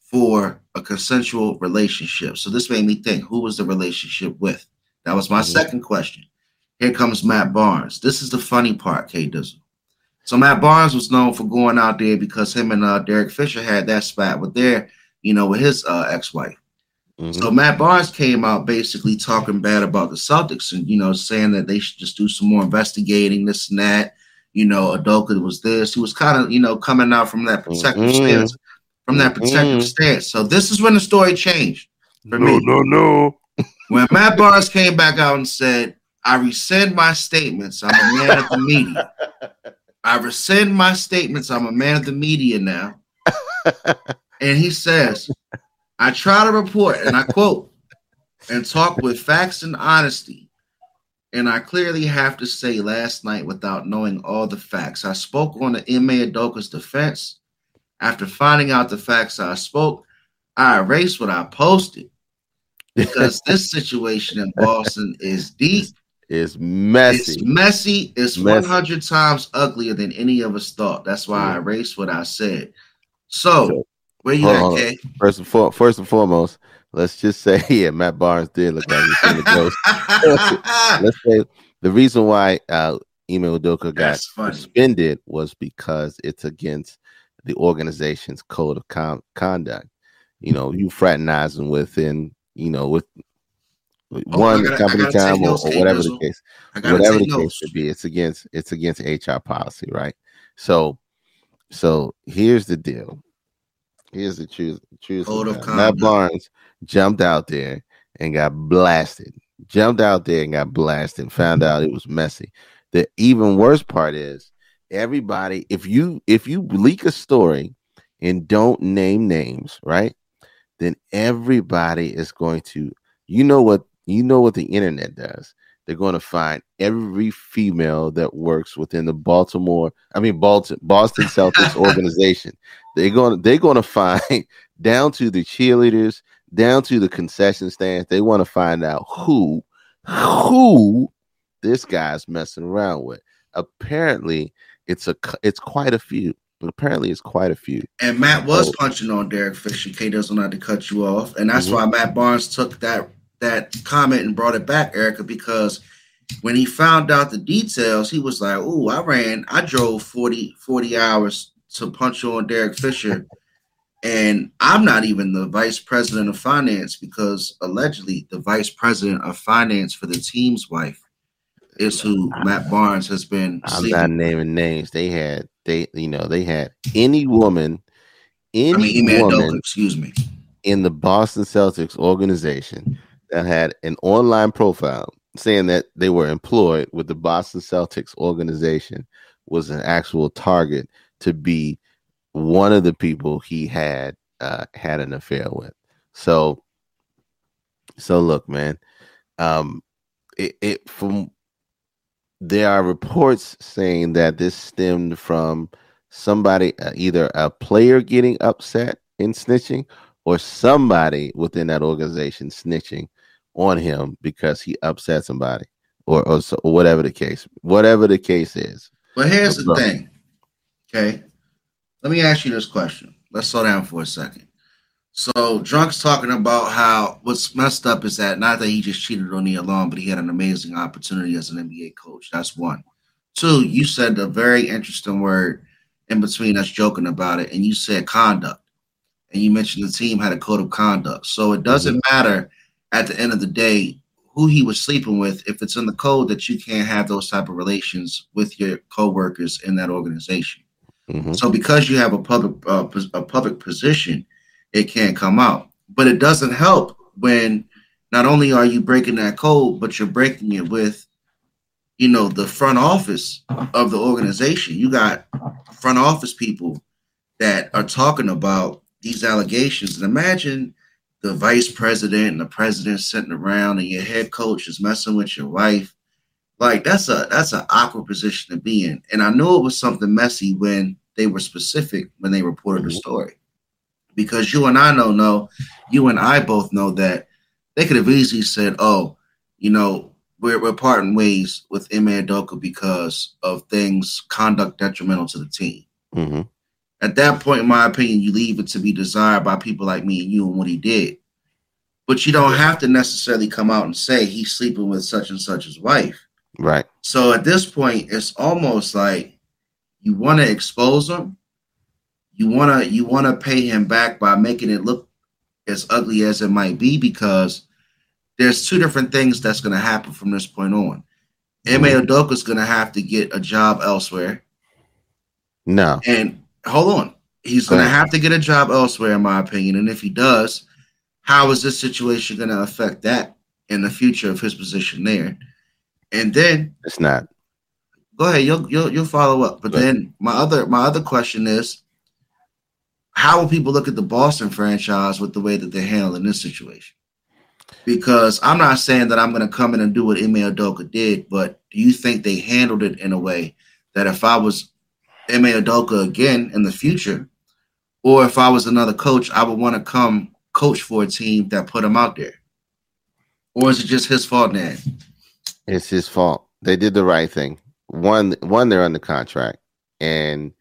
Speaker 3: for a consensual relationship. So this made me think, who was the relationship with? That was my mm-hmm. second question. Here comes Matt Barnes. This is the funny part, K Dizzle. So Matt Barnes was known for going out there because him and uh, Derek Fisher had that spat with their, you know, with his uh, ex-wife. Mm-hmm. So Matt Barnes came out basically talking bad about the Celtics and you know saying that they should just do some more investigating, this and that. You know, Udoka was this. He was kind of you know coming out from that protective mm-hmm. stance, from that protective mm-hmm. stance. So this is when the story changed for
Speaker 2: no,
Speaker 3: me.
Speaker 2: No, no,
Speaker 3: when Matt Barnes came back out and said, "I rescind my statements. I'm a man of the media." I rescind my statements. I'm a man of the media now. and he says, I try to report, and I quote, and talk with facts and honesty. And I clearly have to say last night without knowing all the facts. I spoke on the Ime Udoka's defense. After finding out the facts I spoke, I erased what I posted because this situation in Boston is deep.
Speaker 2: It's messy.
Speaker 3: It's messy. It's messy. 100 times uglier than any of us thought. That's why yeah. I erased what I said. So, where you at, Kay?
Speaker 2: First and, for, first and foremost, let's just say, yeah, Matt Barnes did look like he's the ghost. let's say the reason why uh, Ime Udoka got suspended was because it's against the organization's code of con- conduct. You know, you fraternizing within, you know, with one gotta, company time or, or, whatever the case, whatever the case should be. It's against it's against HR policy, right? So, so here's the deal. Here's the truth. truth Matt Barnes jumped out there and got blasted. Jumped out there and got blasted. Found out it was messy. The even worse part is everybody. If you if you leak a story and don't name names, right? Then everybody is going to. You know what? You know what the internet does they're going to find every female that works within the Baltimore, I mean Boston, Boston Celtics organization. They're going to they're going to find down to the cheerleaders, down to the concession stands. They want to find out who who this guy's messing around with. Apparently, it's a it's quite a few. But Apparently, it's quite a few.
Speaker 3: And Matt was oh. punching on Derek Fisher. K doesn't have to cut you off, and that's mm-hmm. why Matt Barnes took that that comment and brought it back, Erica, because when he found out the details, he was like, Oh, I ran, I drove 40, 40 hours to punch on Derek Fisher. And I'm not even the vice president of finance because allegedly the vice president of finance for the team's wife is who Matt Barnes has been.
Speaker 2: I'm not naming names. They had they you know they had any woman, any I mean, woman,
Speaker 3: excuse me,
Speaker 2: in the Boston Celtics organization that had an online profile saying that they were employed with the Boston Celtics organization was an actual target to be one of the people he had uh, had an affair with. So, so look, man, um, it, it from there are reports saying that this stemmed from somebody, uh, either a player getting upset in snitching or somebody within that organization snitching on him because he upset somebody or or, so, or whatever the case whatever the case is.
Speaker 3: But here's the thing okay? Let me ask you this question. Let's slow down for a second. So drunk's talking about how what's messed up is that not that he just cheated on the alarm but he had an amazing opportunity as an nba coach. That's one. Two you said a very interesting word in between us joking about it and you said conduct. And you mentioned the team had a code of conduct. So it doesn't mm-hmm. matter at the end of the day who he was sleeping with if it's in the code that you can't have those type of relations with your co-workers in that organization. Mm-hmm. so because you have a public uh, a public position it can't come out. But it doesn't help when not only are you breaking that code but you're breaking it with you know the front office of the organization. You got front office people that are talking about these allegations. And imagine the vice president and the president sitting around and your head coach is messing with your wife Like that's a that's an awkward position to be in. And I knew it was something messy when they were specific when they reported the
Speaker 2: Mhm.
Speaker 3: story. Because you and I know know, you and I both know that they could have easily said, Oh, you know, we're we're parting ways with Ime Udoka because of things conduct detrimental to the team.
Speaker 2: hmm
Speaker 3: At that point, in my opinion, you leave it to be desired by people like me and you and what he did. But you don't have to necessarily come out and say he's sleeping with such and such his wife.
Speaker 2: Right.
Speaker 3: So at this point, it's almost like you want to expose him. You want to you want to pay him back by making it look as ugly as it might be because there's two different things that's going to happen from this point on. Mm-hmm. Udoka is going to have to get a job elsewhere,
Speaker 2: No.
Speaker 3: and hold on, he's going to have to get a job elsewhere, in my opinion. And if he does, how is this situation going to affect that in the future of his position there? And then
Speaker 2: It's not.
Speaker 3: go ahead you'll you'll, you'll follow up but then my other my other question is how will people look at the boston franchise with the way that they're handling this situation because i'm not saying that i'm going to come in and do what Ime Udoka did but do you think they handled it in a way that if i was Ime Udoka again in the future or if i was another coach i would want to come coach for a team that put him out there or is it just his fault now
Speaker 2: It's his fault. They did the right thing. One, one, they're under contract, and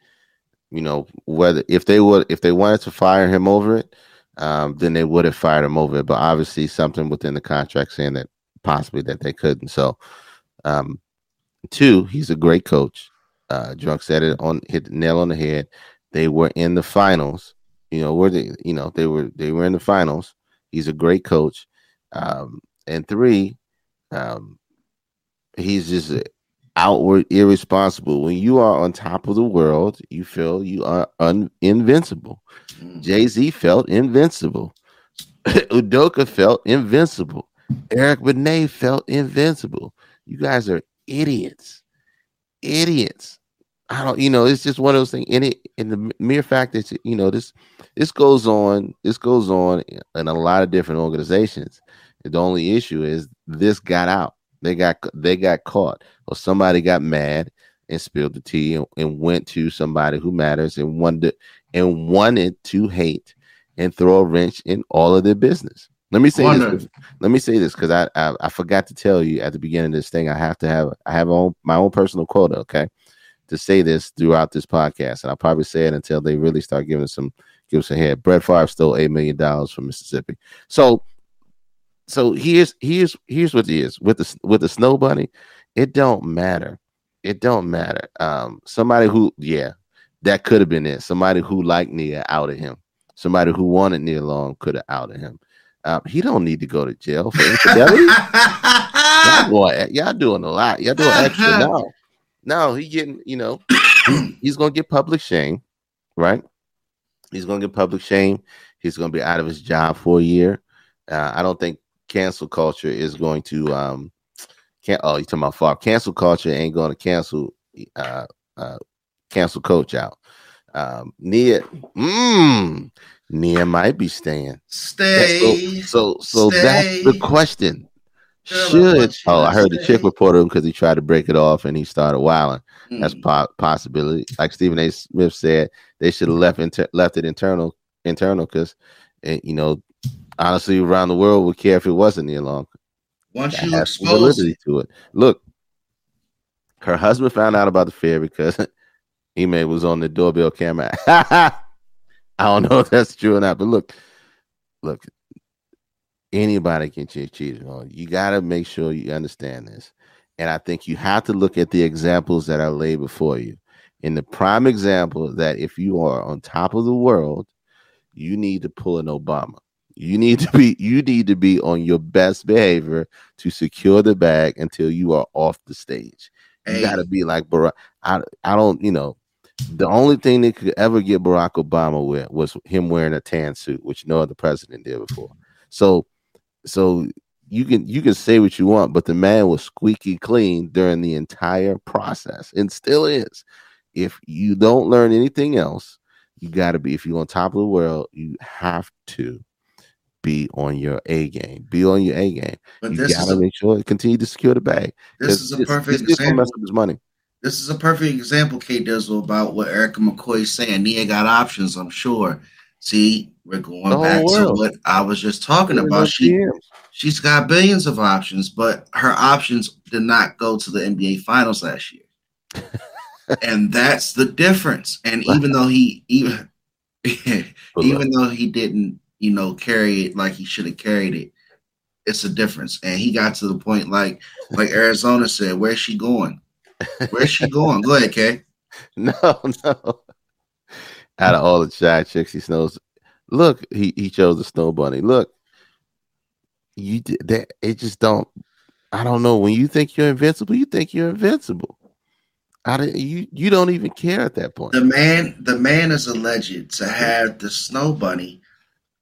Speaker 2: you know whether if they would if they wanted to fire him over it, um, then they would have fired him over it. But obviously, something within the contract saying that possibly that they couldn't. So, um, two, he's a great coach. Uh, Drunk said it on hit the nail on the head. They were in the finals. You know, were they? You know, they were they were in the finals. He's a great coach. Um, and three, um, he's just outward irresponsible. When you are on top of the world, you feel you are un- invincible.
Speaker 3: Mm.
Speaker 2: Jay Z felt invincible. Udoka felt invincible. Eric Benet felt invincible. You guys are idiots, idiots. I don't, you know, it's just one of those things. And it, and the mere fact that you know this, this goes on, this goes on in a lot of different organizations. The only issue is this got out. They got they got caught, or somebody got mad and spilled the tea and, and went to somebody who matters and wanted and wanted to hate and throw a wrench in all of their business. Let me say
Speaker 3: Wonder.
Speaker 2: this. Let me say this because I, I I forgot to tell you at the beginning of this thing. I have to have I have own, my own personal quota. Okay, to say this throughout this podcast, and I'll probably say it until they really start giving some give us a head. Brett Favre stole eight million dollars from Mississippi. So so here's here's here's what it is with the with the snow bunny. It don't matter. It don't matter. Um, somebody who yeah, that could have been it. Somebody who liked Nia of him. Somebody who wanted Nia Long could have outed him. Um, he don't need to go to jail for infidelity. y'all, boy, y'all doing a lot. Y'all doing extra now. No, he getting you know he's gonna get public shame, right? He's gonna get public shame. He's gonna be out of his job for a year. Uh, I don't think cancel culture is going to um can't oh you talking about far cancel culture ain't going to cancel uh uh cancel coach out um Nia mm, Nia might be staying
Speaker 3: Stay.
Speaker 2: so so that's the question should oh I heard the chick reported him because he tried to break it off and he started wilding that's
Speaker 3: Mm.
Speaker 2: po- possibility like Stephen A Smith said they should have left inter- left it internal internal because you know honestly around the world would care if it wasn't Nia Long
Speaker 3: Once
Speaker 2: that
Speaker 3: you expose
Speaker 2: to it. Look, her husband found out about the affair because Ime was on the doorbell camera. I don't know if that's true or not, but look, look, anybody can get cheated on. You got to make sure you understand this. And I think you have to look at the examples that are laid before you. In the prime example that if you are on top of the world, you need to pull an Obama. You need to be you need to be on your best behavior to secure the bag until you are off the stage. You
Speaker 3: Hey.
Speaker 2: got to be like Barack. I I don't you know. The only thing that could ever get Barack Obama with was him wearing a tan suit, which no other president did before. So, so you can you can say what you want, but the man was squeaky clean during the entire process, and still is. If you don't learn anything else, you got to be. If you're on top of the world, you have to be on your A game. Be on your A game.
Speaker 3: But
Speaker 2: You
Speaker 3: this
Speaker 2: gotta make sure continue to secure the bag.
Speaker 3: this is a perfect
Speaker 2: this is mess
Speaker 3: example.
Speaker 2: up his money.
Speaker 3: This is a perfect example, K Dizzle, about what Erica McCoy is saying. Nia got options, I'm sure. See, we're going back to what I was just talking about. She she's got billions of options, but her options did not go to the NBA finals last year. and that's the difference. And even though he even even though he didn't, you know, carry it like he should have carried it, it's a difference. And he got to the point like like Arizona said, where's she going? Where's she going? Go ahead, Kay.
Speaker 2: No, no. Out of all the shy chicks he knows, look, he, he chose the snow bunny. Look, you did that. It just don't. I don't know. When you think you're invincible, you think you're invincible. I didn't, you you don't even care at that point.
Speaker 3: The man, the man is alleged to have the snow bunny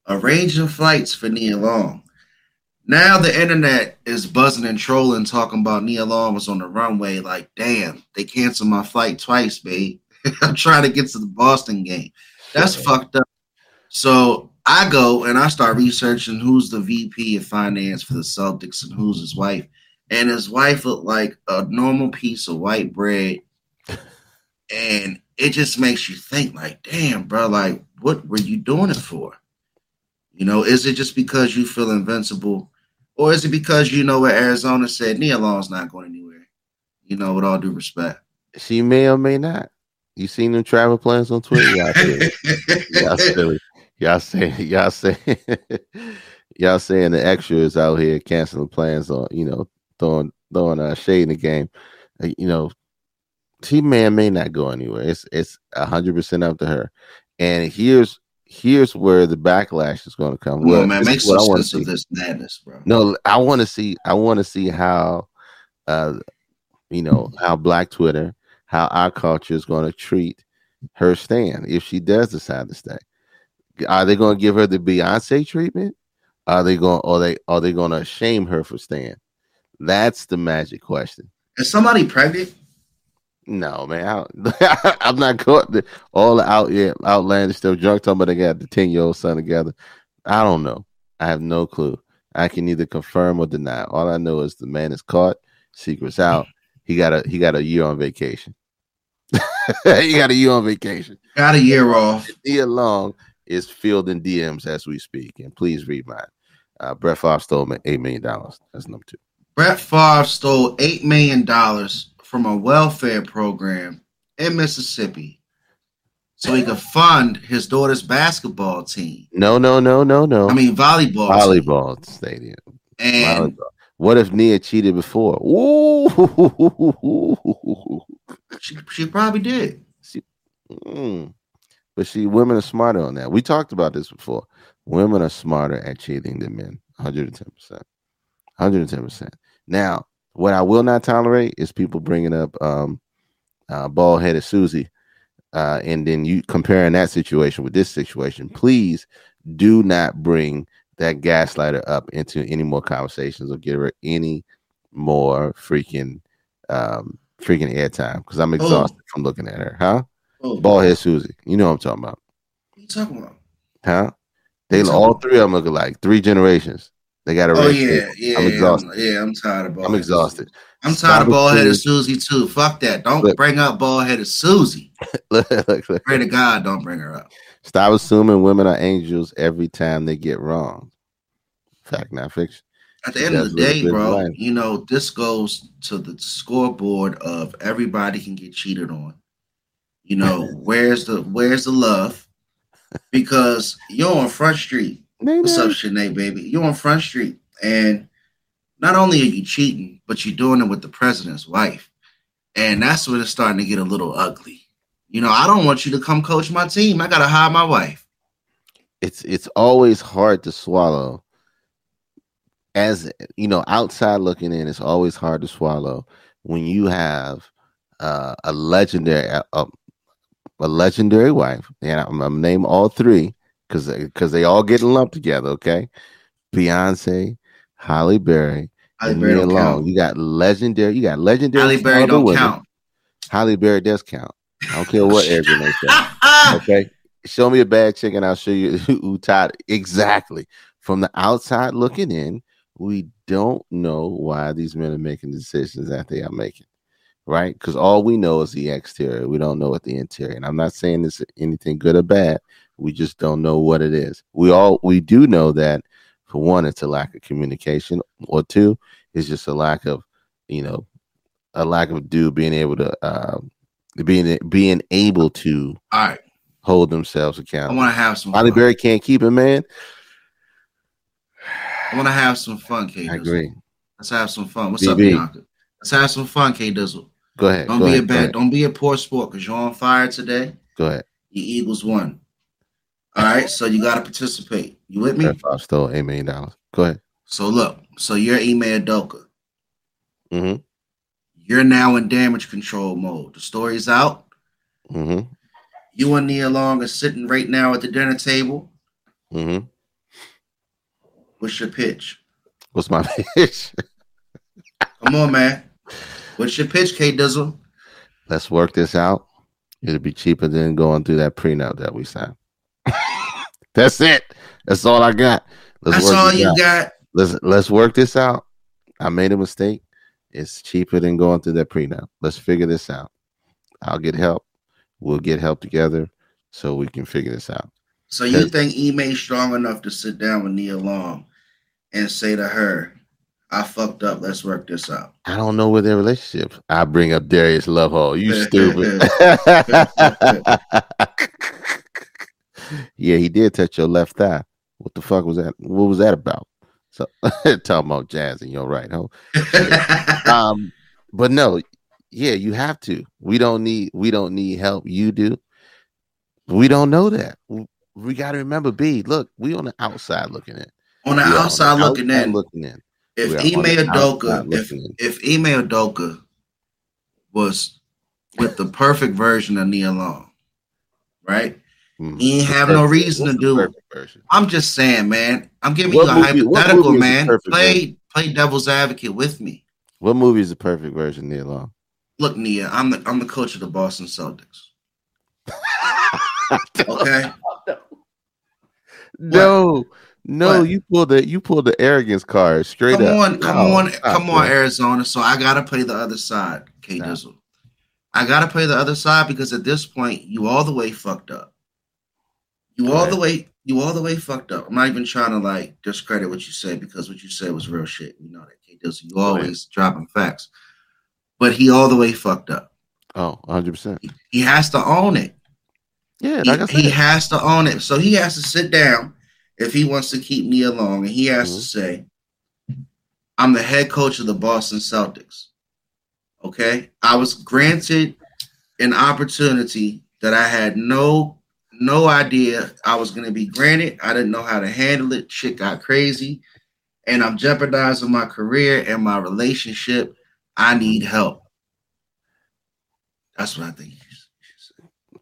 Speaker 3: arranging flights for Nia Long. Now the internet is buzzing and trolling, talking about Nia Long was on the runway. Like, damn, they canceled my flight twice, babe. I'm trying to get to the Boston game. That's
Speaker 2: Shit.
Speaker 3: fucked up. So I go and I start researching who's the VP of finance for the Celtics and who's his wife. And his wife looked like a normal piece of white bread. And it just makes you think, like, damn, bro, like, what were you doing it for? You know, is it just because you feel invincible? Or is it because you know what Arizona said, Nia Long's not going anywhere? You know, with all due respect.
Speaker 2: She may or may not. You seen them travel plans on Twitter? Y'all silly. Y'all silly. Y'all say y'all say y'all saying the extras out here canceling plans on you know throwing throwing uh, shade in the game. Uh, you know, may or may not go anywhere. It's it's a hundred percent up to her. And here's here's where the backlash is going to come. Well,
Speaker 3: man, make some sense of this madness, bro.
Speaker 2: No, I want to see. I want to see how, uh, you know, how Black Twitter, how our culture is going to treat her stand if she does decide to stay. Are they going to give her the Beyonce treatment? Are they going? Are they? Are they going to shame her for staying? That's the magic question.
Speaker 3: Is somebody pregnant?
Speaker 2: No, man, I, I'm not caught all the out yeah, outlandish stuff. Drunk talking about they got the ten year old son together. I don't know. I have no clue. I can neither confirm or deny. All I know is the man is caught, secrets out. He got a he got a year on vacation. he got a year on vacation.
Speaker 3: Got a year off.
Speaker 2: Nia Long is fielding DMs as we speak. And please read mine. Uh, Brett Favre stole eight million dollars. That's number two.
Speaker 3: Brett Favre stole $8 million from a welfare program in Mississippi so he could fund his daughter's basketball team.
Speaker 2: No, no, no, no, no.
Speaker 3: I mean, volleyball. team.
Speaker 2: volleyball stadium.
Speaker 3: And
Speaker 2: Volleyball. What if Nia cheated before? Ooh.
Speaker 3: she, she probably did.
Speaker 2: Mm. But see, women are smarter on that. We talked about this before. Women are smarter at cheating than men. 110%. 110%. Now, what I will not tolerate is people bringing up um, uh, bald headed Susie uh, and then you comparing that situation with this situation. Please do not bring that gaslighter up into any more conversations or give her any more freaking um freaking airtime because I'm exhausted from looking at her, huh?
Speaker 3: Oh,
Speaker 2: Bald head Susie. You know what I'm talking about.
Speaker 3: What you talking about?
Speaker 2: Huh? They all
Speaker 3: talking
Speaker 2: three of them look alike. Three generations. They got a
Speaker 3: Oh yeah, yeah.
Speaker 2: I'm
Speaker 3: yeah,
Speaker 2: exhausted.
Speaker 3: I'm, yeah, I'm tired of bald.
Speaker 2: I'm exhausted.
Speaker 3: I'm
Speaker 2: Stop
Speaker 3: tired of bald headed Susie too. Fuck that. Don't
Speaker 2: Look.
Speaker 3: bring up bald headed Susie.
Speaker 2: look, look, look.
Speaker 3: Pray to God, don't bring her up.
Speaker 2: Stop assuming women are angels every time they get wrong. Fact, not fiction.
Speaker 3: At the
Speaker 2: She
Speaker 3: end of the day, bro,
Speaker 2: life.
Speaker 3: you know, this goes to the scoreboard of everybody can get cheated on. You know, where's the where's the love? Because you're on Front Street. What's up, Shanae, baby? You're on Front Street. And not only are you cheating, but you're doing it with the president's wife. And that's when it's starting to get a little ugly. You know, I don't want you to come coach my team. I gotta hire my wife.
Speaker 2: It's it's always hard to swallow. As you know, outside looking in, it's always hard to swallow when you have uh, a legendary a, a, a legendary wife. And I'm, I'm gonna name all three because because they all get lumped together. Okay, Beyonce, Halle Berry, and
Speaker 3: Berry
Speaker 2: Long.
Speaker 3: count.
Speaker 2: You got legendary. You got legendary.
Speaker 3: Halle Berry don't
Speaker 2: women.
Speaker 3: count.
Speaker 2: Halle Berry does count. I don't care what Aaron they say. Okay. Show me a bad chick and I'll show you who, tied exactly. from the outside looking in, we don't know why these men are making decisions that they are making, right? Because all we know is the exterior. We don't know what the interior. And I'm not saying this anything good or bad. We just don't know what it is. We all we do know that for one, it's a lack of communication, or two, it's just a lack of, you know, a lack of dude being able to uh, being being able to
Speaker 3: All right.
Speaker 2: hold themselves accountable.
Speaker 3: I want to have some fun.
Speaker 2: Berry can't keep it, man.
Speaker 3: I want to have some fun, K.
Speaker 2: I agree.
Speaker 3: Let's have some fun. What's up,
Speaker 2: BB?
Speaker 3: Bianca? Let's have some fun, K. Dizzle.
Speaker 2: Go ahead.
Speaker 3: Don't
Speaker 2: go
Speaker 3: be
Speaker 2: ahead,
Speaker 3: a bad. Don't be a poor sport because you're on fire today.
Speaker 2: Go ahead.
Speaker 3: The Eagles won. All right, so you got to participate. You with me?
Speaker 2: I stole eight million dollars. Go ahead.
Speaker 3: So look, so you're Ime Udoka.
Speaker 2: Mm-hmm.
Speaker 3: You're now in damage control mode. The story's out.
Speaker 2: Mm-hmm.
Speaker 3: You and Nia Long are sitting right now at the dinner table.
Speaker 2: Mm-hmm.
Speaker 3: What's your pitch?
Speaker 2: What's my pitch?
Speaker 3: Come on, man. What's your pitch, K Dizzle?
Speaker 2: Let's work this out. It'll be cheaper than going through that prenup that we signed. That's it. That's all I got. Let's
Speaker 3: That's all you
Speaker 2: out.
Speaker 3: got.
Speaker 2: Let's let's work this out. I made a mistake. It's cheaper than going through that prenup. Let's figure this out. I'll get help. We'll get help together so we can figure this out.
Speaker 3: So you think Ime's strong enough to sit down with Nia Long and say to her, I fucked up. Let's work this out.
Speaker 2: I don't know where their relationship. I bring up Darius Lovehall. You stupid. yeah, he did touch your left thigh. What the fuck was that? What was that about? So talking about jazz and you're right, huh? Um, but no, yeah, you have to. We don't need we don't need help. You do. We don't know that. We, got to remember, B. Look, we on the outside looking in.
Speaker 3: on the
Speaker 2: We are on
Speaker 3: outside looking
Speaker 2: outside
Speaker 3: in,
Speaker 2: looking in.
Speaker 3: if Ime
Speaker 2: Udoka,
Speaker 3: if
Speaker 2: in.
Speaker 3: if Ime Udoka was with the perfect version of Nia Long, right?
Speaker 2: Mhm.
Speaker 3: He ain't
Speaker 2: The
Speaker 3: have no reason to
Speaker 2: what's the
Speaker 3: do.
Speaker 2: perfect version.
Speaker 3: I'm just saying, man. I'm giving
Speaker 2: What
Speaker 3: you a
Speaker 2: movie-
Speaker 3: hypothetical,
Speaker 2: movie is the
Speaker 3: man.
Speaker 2: perfect
Speaker 3: Play play devil's advocate with me.
Speaker 2: What movie is the perfect version, Nia Long?
Speaker 3: Look, Nia, I'm the I'm the coach of the Boston Celtics. Okay.
Speaker 2: No, no,
Speaker 3: What?
Speaker 2: you pulled the you pulled the arrogance card straight
Speaker 3: Come
Speaker 2: up.
Speaker 3: on, come
Speaker 2: No,
Speaker 3: on,
Speaker 2: stop,
Speaker 3: come on,
Speaker 2: man.
Speaker 3: Arizona. So I gotta play the other side, K
Speaker 2: Stop.
Speaker 3: Dizzle. I gotta play the other side because at this point, you all the way fucked up. You
Speaker 2: Go
Speaker 3: all
Speaker 2: ahead.
Speaker 3: the way, you all the way fucked up. I'm not even trying to like discredit what you say because what you said was real shit. You know that K Dizzle. You always dropping facts. But he all the way fucked up.
Speaker 2: Oh, 100 percent.
Speaker 3: He has to own it.
Speaker 2: Yeah,
Speaker 3: He,
Speaker 2: like I said,
Speaker 3: he has to own it. So he has to sit down if he wants to keep Nia Long, and he has to mm-hmm. say, "I'm the head coach of the Boston Celtics." Okay, I was granted an opportunity that I had no no idea I was going to be granted. I didn't know how to handle it. Shit got crazy, and I'm jeopardizing my career and my relationship. I need help. That's what I think.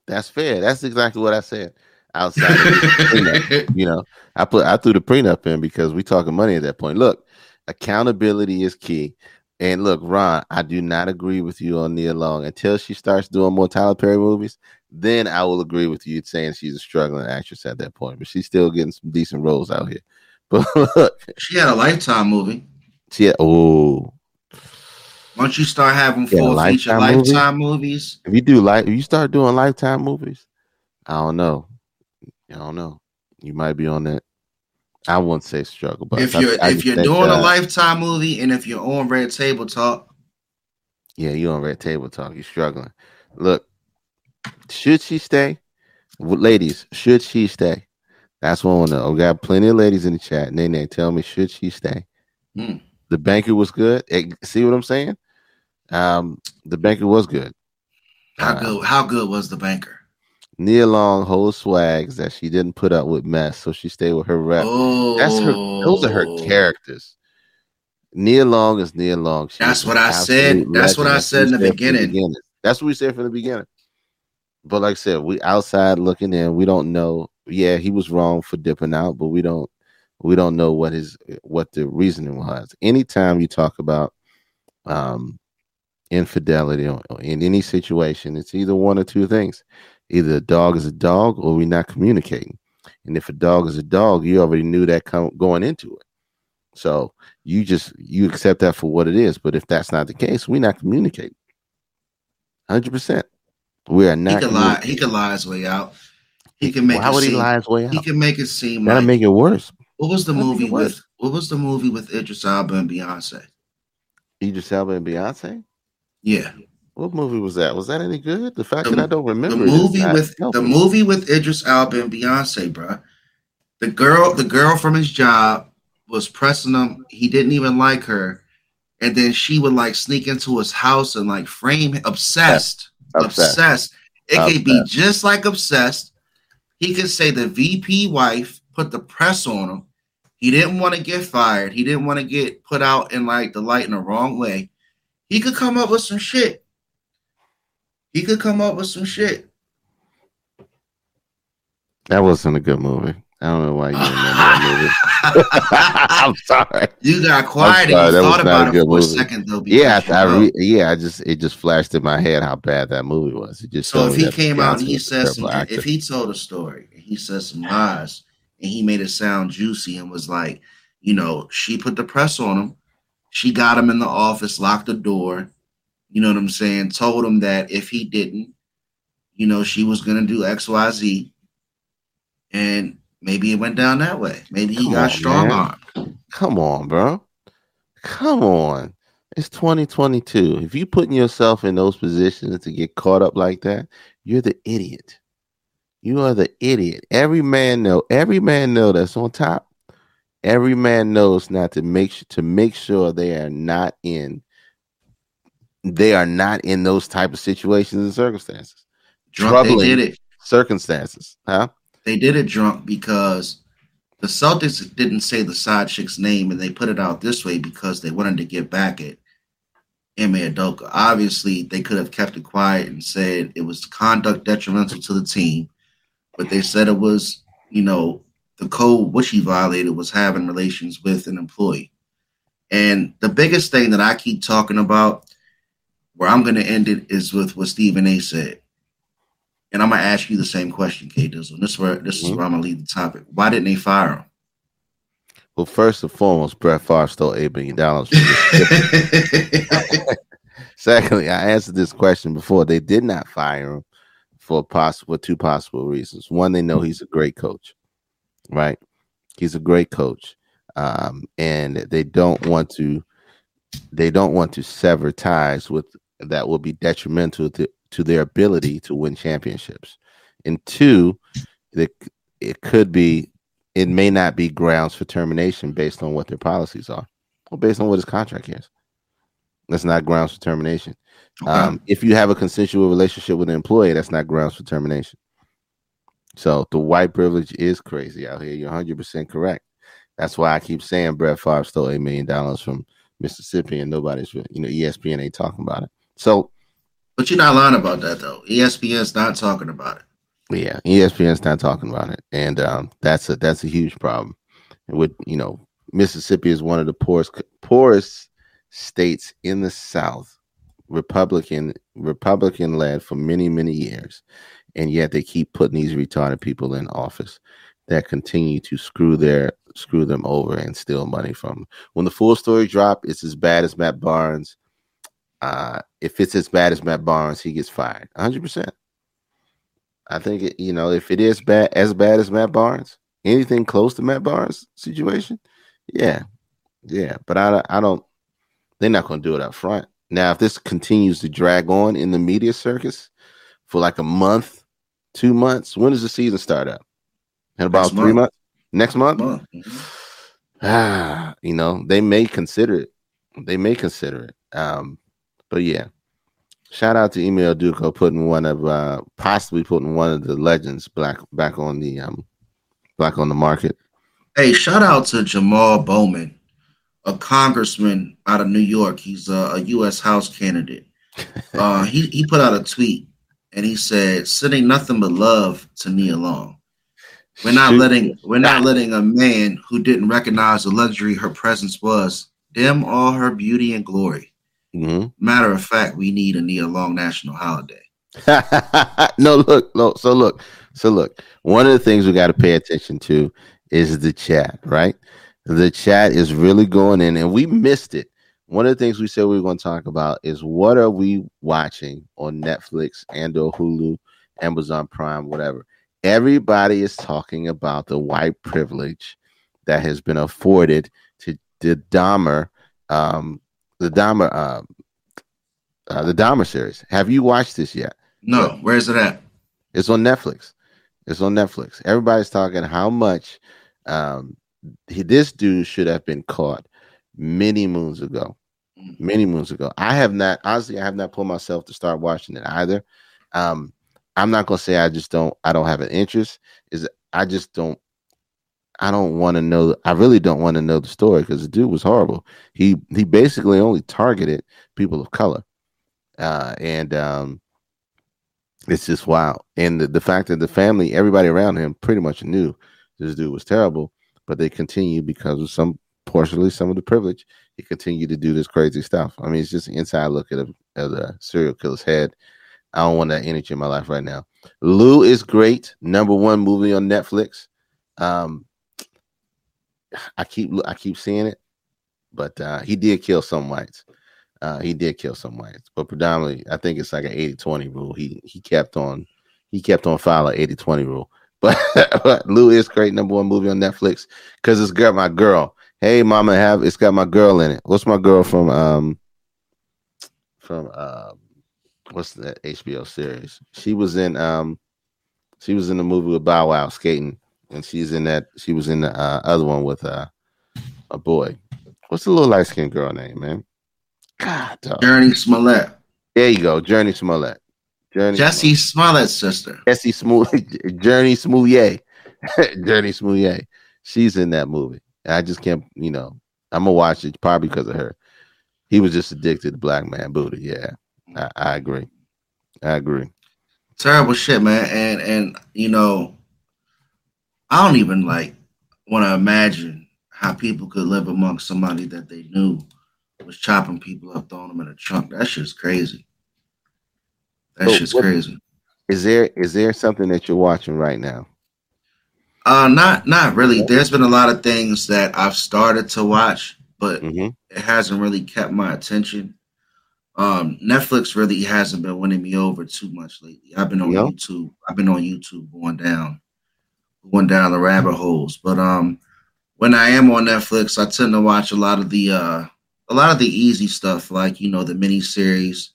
Speaker 2: that's fair. That's exactly what I said. Outside prenup, you know, I put I threw the prenup in because we talking money at that point. Look, accountability is key. And look, Ron, I do not agree with you on Nia Long until she starts doing more Tyler Perry movies. Then I will agree with you saying she's a struggling actress at that point, but she's still getting some decent roles out here. But look,
Speaker 3: She had a lifetime movie.
Speaker 2: she oh,
Speaker 3: Once you start having full feature
Speaker 2: Lifetime movie?
Speaker 3: movies,
Speaker 2: if you do like if you start doing lifetime movies, I don't know. I don't know. You might be on that. I wouldn't say struggle, but
Speaker 3: if you're
Speaker 2: I
Speaker 3: if you're doing
Speaker 2: uh,
Speaker 3: a lifetime movie and if you're on Red Table Talk,
Speaker 2: Yeah, you on red table talk. You're struggling. Look, should she stay? Ladies, should she stay? That's what I want to know. We got plenty of ladies in the chat. Nay, tell me, should she stay?
Speaker 3: Hmm.
Speaker 2: The banker was good. See what I'm saying? Um, the banker was good.
Speaker 3: how
Speaker 2: Uh,
Speaker 3: good how good was the banker?
Speaker 2: Nia Long holds swags that she didn't put up with mess, so she stayed with her rep.
Speaker 3: Oh,
Speaker 2: That's her. Those are her characters. Nia Long is Nia Long. She's
Speaker 3: That's what I said. That's what I said in the
Speaker 2: said from
Speaker 3: beginning.
Speaker 2: That's what we said from the beginning. But like I said, we outside looking in. We don't know. Yeah, he was wrong for dipping out, but we don't. We don't know what his what the reasoning was. Anytime you talk about um infidelity or, in any situation, it's either one or two things. Either a dog is a dog or we're not communicating. And if a dog is a dog, you already knew that com- going into it. So you just you accept that for what it is. But if that's not the case, we're not communicating. Hundred percent. We are not.
Speaker 3: He
Speaker 2: not.
Speaker 3: could lie. He could lie his way out. He can make
Speaker 2: Why
Speaker 3: it
Speaker 2: would he lie his way out?
Speaker 3: He can make it seem
Speaker 2: That'll
Speaker 3: like
Speaker 2: make it worse.
Speaker 3: what was the
Speaker 2: that'll
Speaker 3: movie with what was the movie with Idris Elba and Beyonce?
Speaker 2: Idris Elba and Beyonce.
Speaker 3: Yeah,
Speaker 2: What movie was that? Was that any good? The fact
Speaker 3: The-
Speaker 2: that I don't remember The
Speaker 3: movie
Speaker 2: not
Speaker 3: with the
Speaker 2: helping.
Speaker 3: movie with Idris Elba and Beyonce, bruh. The girl, the girl from his job was pressing him. He didn't even like her, and then she would like sneak into his house and like frame him. Obsessed,
Speaker 2: Obsessed.
Speaker 3: obsessed. It could be just like obsessed. He could say the VP wife put the press on him. He didn't want to get fired. He didn't want to get put out in like the light in the wrong way. He could come up with some shit. He could come up with some shit.
Speaker 2: That wasn't a good movie. I don't know why you remember that movie. I'm sorry.
Speaker 3: You got quiet
Speaker 2: sorry,
Speaker 3: and you thought about it for a second though.
Speaker 2: Yeah, I, I re- yeah, I just it just flashed in my head how bad that movie was. It just
Speaker 3: so if he came out and he
Speaker 2: was a
Speaker 3: said some,
Speaker 2: actor.
Speaker 3: if he told a story and he said some lies and he made it sound juicy and was like, you know, she put the press on him, she got him in the office, locked the door, you know what I'm saying, told him that if he didn't, you know, she was gonna do X, Y, Z, and maybe it went down that way. Maybe he
Speaker 2: Come
Speaker 3: got
Speaker 2: on,
Speaker 3: strong armed.
Speaker 2: Come on, bro. Come on. It's 2022. If you putting yourself in those positions to get caught up like that, you're the idiot. You are the idiot. Every man know. Every man know that's on top. Every man knows not to make to make sure they are not in. They are not in those type of situations and circumstances.
Speaker 3: Drunk, they
Speaker 2: Troubling
Speaker 3: did it.
Speaker 2: circumstances, huh?
Speaker 3: They did it drunk because the Celtics didn't say the side chick's name and they put it out this way because they wanted to get back at Ime Udoka. Obviously, they could have kept it quiet and said it was conduct detrimental to the team, but they said it was, you know, the code which he violated was having relations with an employee. And the biggest thing that I keep talking about, where I'm going to end it, is with what Stephen A. said. And I'm gonna ask you the same question, K Dizzle. This is where this is
Speaker 2: Mhm.
Speaker 3: where I'm gonna lead the topic. Why didn't they fire him?
Speaker 2: Well, first and foremost, Brett Favre stole eight million dollars from the
Speaker 3: him?
Speaker 2: Secondly, I answered this question before. They did not fire him for possible two possible reasons. One, they know he's a great coach, right? He's a great coach, um, and they don't want to. They don't want to sever ties with that will be detrimental to, to their ability to win championships. And two, that it could be, it may not be grounds for termination based on what their policies are, or based on what his contract is. That's not grounds for termination.
Speaker 3: Okay.
Speaker 2: Um, if you have a consensual relationship with an employee, that's not grounds for termination. So the white privilege is crazy out here. You're 100 percent correct. That's why I keep saying Brett Favre stole eight million dollars from Mississippi, and nobody's you know ESPN ain't talking about it. So
Speaker 3: but you're not lying about that though. ESPN's not talking about it.
Speaker 2: yeah, ESPN's not talking about it, and um, that's a that's a huge problem. With you know Mississippi is one of the poorest poorest states in the South, Republican Republican led for many many years, and yet they keep putting these retarded people in office that continue to screw their screw them over and steal money from. Them. When the full story drop, it's as bad as Matt Barnes. Uh, if it's as bad as Matt Barnes, he gets fired. 100. percent I think it, you know if it is bad as bad as Matt Barnes, anything close to Matt Barnes situation, yeah, yeah. But I I don't. They're not going to do it up front. Now, if this continues to drag on in the media circus for like a month, two months, when does the season start up? In about
Speaker 3: Next
Speaker 2: three
Speaker 3: month.
Speaker 2: months. Next month.
Speaker 3: On. Mhm.
Speaker 2: Ah, you know, they may consider it. They may consider it. Um, but yeah. Shout out to Ime Udoka putting one of uh possibly putting one of the legends black back on the um back on the market.
Speaker 3: Hey, shout out to Jamal Bowman, a congressman out of New York. He's a, a U.S. House candidate. Uh, he he put out a tweet and he said, "Sending nothing but love to Nia Long. We're not
Speaker 2: Shoot.
Speaker 3: letting we're not letting a man who didn't recognize the luxury her presence was dim all her beauty and glory.
Speaker 2: Mhm.
Speaker 3: Matter of fact, we need a Nia Long national holiday.
Speaker 2: no, look, look. So look, So look, one of the things we got to pay attention to is the chat, right? The chat is really going in, and we missed it. One of the things we said we were going to talk about is what are we watching on Netflix and or Hulu, Amazon Prime, whatever. Everybody is talking about the white privilege that has been afforded to the Dahmer, um, the Dahmer, uh, uh, the Dahmer series. Have you watched this yet?
Speaker 3: No, where's it at?
Speaker 2: It's on Netflix. It's on Netflix. Everybody's talking how much um, he, this dude should have been caught many moons ago.
Speaker 3: Mm.
Speaker 2: Many moons ago. I have not honestly. I have not pulled myself to start watching it either. Um, I'm not gonna say I just don't. I don't have an interest. Is I just don't. I don't want to know. I really don't want to know the story because the dude was horrible. He he basically only targeted people of color, uh, and um, it's just wild. And the, the fact that the family, everybody around him, pretty much knew this dude was terrible, but they continue because of some partially some of the privilege. He continued to do this crazy stuff. I mean, it's just an inside look at a, at a serial killer's head. I don't want that energy in my life right now. Lou is great. Number one movie on Netflix. Um, I keep I keep seeing it, but uh, he did kill some whites. Uh, he did kill some whites, but predominantly, I think it's like an 80-20 rule. He he kept on he kept on following 80-20 rule. But, but Lou is great number one movie on Netflix because it's got my girl. Hey, mama, have it's got my girl in it. What's my girl from um from um what's that HBO series? She was in um she was in the movie with Bow Wow skating, and she's in that. She was in the uh, other one with uh, a boy. What's the little light skinned girl name, man? God, dog.
Speaker 3: Jurnee Smollett.
Speaker 2: there you go, Jurnee Smollett. Jurnee
Speaker 3: Jussie Smollett's sister.
Speaker 2: Jussie Smollett, Jurnee Smollett, Jurnee Smollett. She's in that movie. I just can't, you know, I'm gonna watch it probably because of her. He was just addicted to black man booty. Yeah, I, I agree. I agree.
Speaker 3: Terrible shit, man. And and you know, I don't even like want to imagine how people could live amongst somebody that they knew was chopping people up, throwing them in a trunk. That shit's crazy. That
Speaker 2: So
Speaker 3: shit's
Speaker 2: what-
Speaker 3: crazy.
Speaker 2: Is there is there something that you're watching right now?
Speaker 3: Uh, not not really. There's been a lot of things that I've started to watch, but
Speaker 2: hmm
Speaker 3: it hasn't really kept my attention. Um, Netflix really hasn't been winning me over too much lately. I've been on
Speaker 2: No?
Speaker 3: YouTube. I've been on YouTube going down, going down the rabbit holes. But um, when I am on Netflix, I tend to watch a lot of the uh, a lot of the easy stuff, like you know the mini series.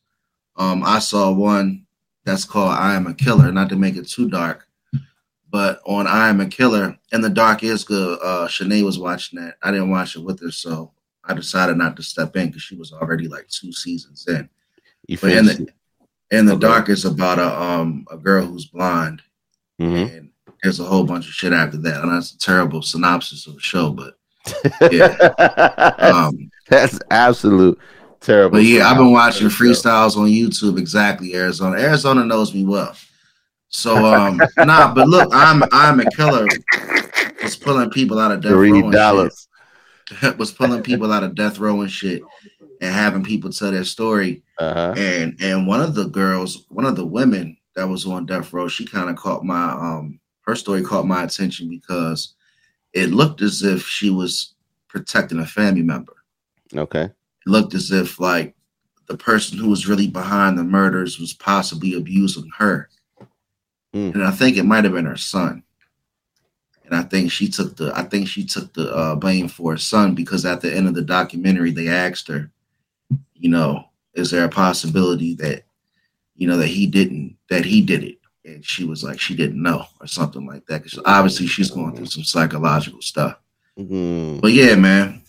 Speaker 3: Um, I saw one that's called "I Am a Killer." Not to make it too dark, but on "I Am a Killer," and the dark is good. Uh, Shanae was watching that. I didn't watch it with her, so I decided not to step in because she was already like two seasons in.
Speaker 2: You
Speaker 3: But in the in the
Speaker 2: Okay.
Speaker 3: dark is about a um a girl who's blind.
Speaker 2: Mhm.
Speaker 3: and there's a whole bunch of shit after that. And that's a terrible synopsis of the show, but um,
Speaker 2: That's absolute terrible.
Speaker 3: but yeah, I've been watching
Speaker 2: There you go.
Speaker 3: freestyles on YouTube. Exactly, Arizona. Arizona knows me well. So um, nah, but look, I'm I'm a killer. Was pulling people out of death row and
Speaker 2: dollars.
Speaker 3: shit. Was pulling people out of death row and shit, and having people tell their story.
Speaker 2: Uh-huh.
Speaker 3: and and one of the girls, one of the women that was on death row, she kind of caught my um her story caught my attention because it looked as if she was protecting a family member.
Speaker 2: Okay.
Speaker 3: It looked as if like the person who was really behind the murders was possibly abusing her.
Speaker 2: Hmm.
Speaker 3: And I think it might have been her son. And I think she took the I think she took the uh, blame for her son because at the end of the documentary they asked her, you know, is there a possibility that you know that he didn't that he did it? And she was like she didn't know or something like that because obviously she's going through some psychological stuff.
Speaker 2: Mhm.
Speaker 3: But yeah, man,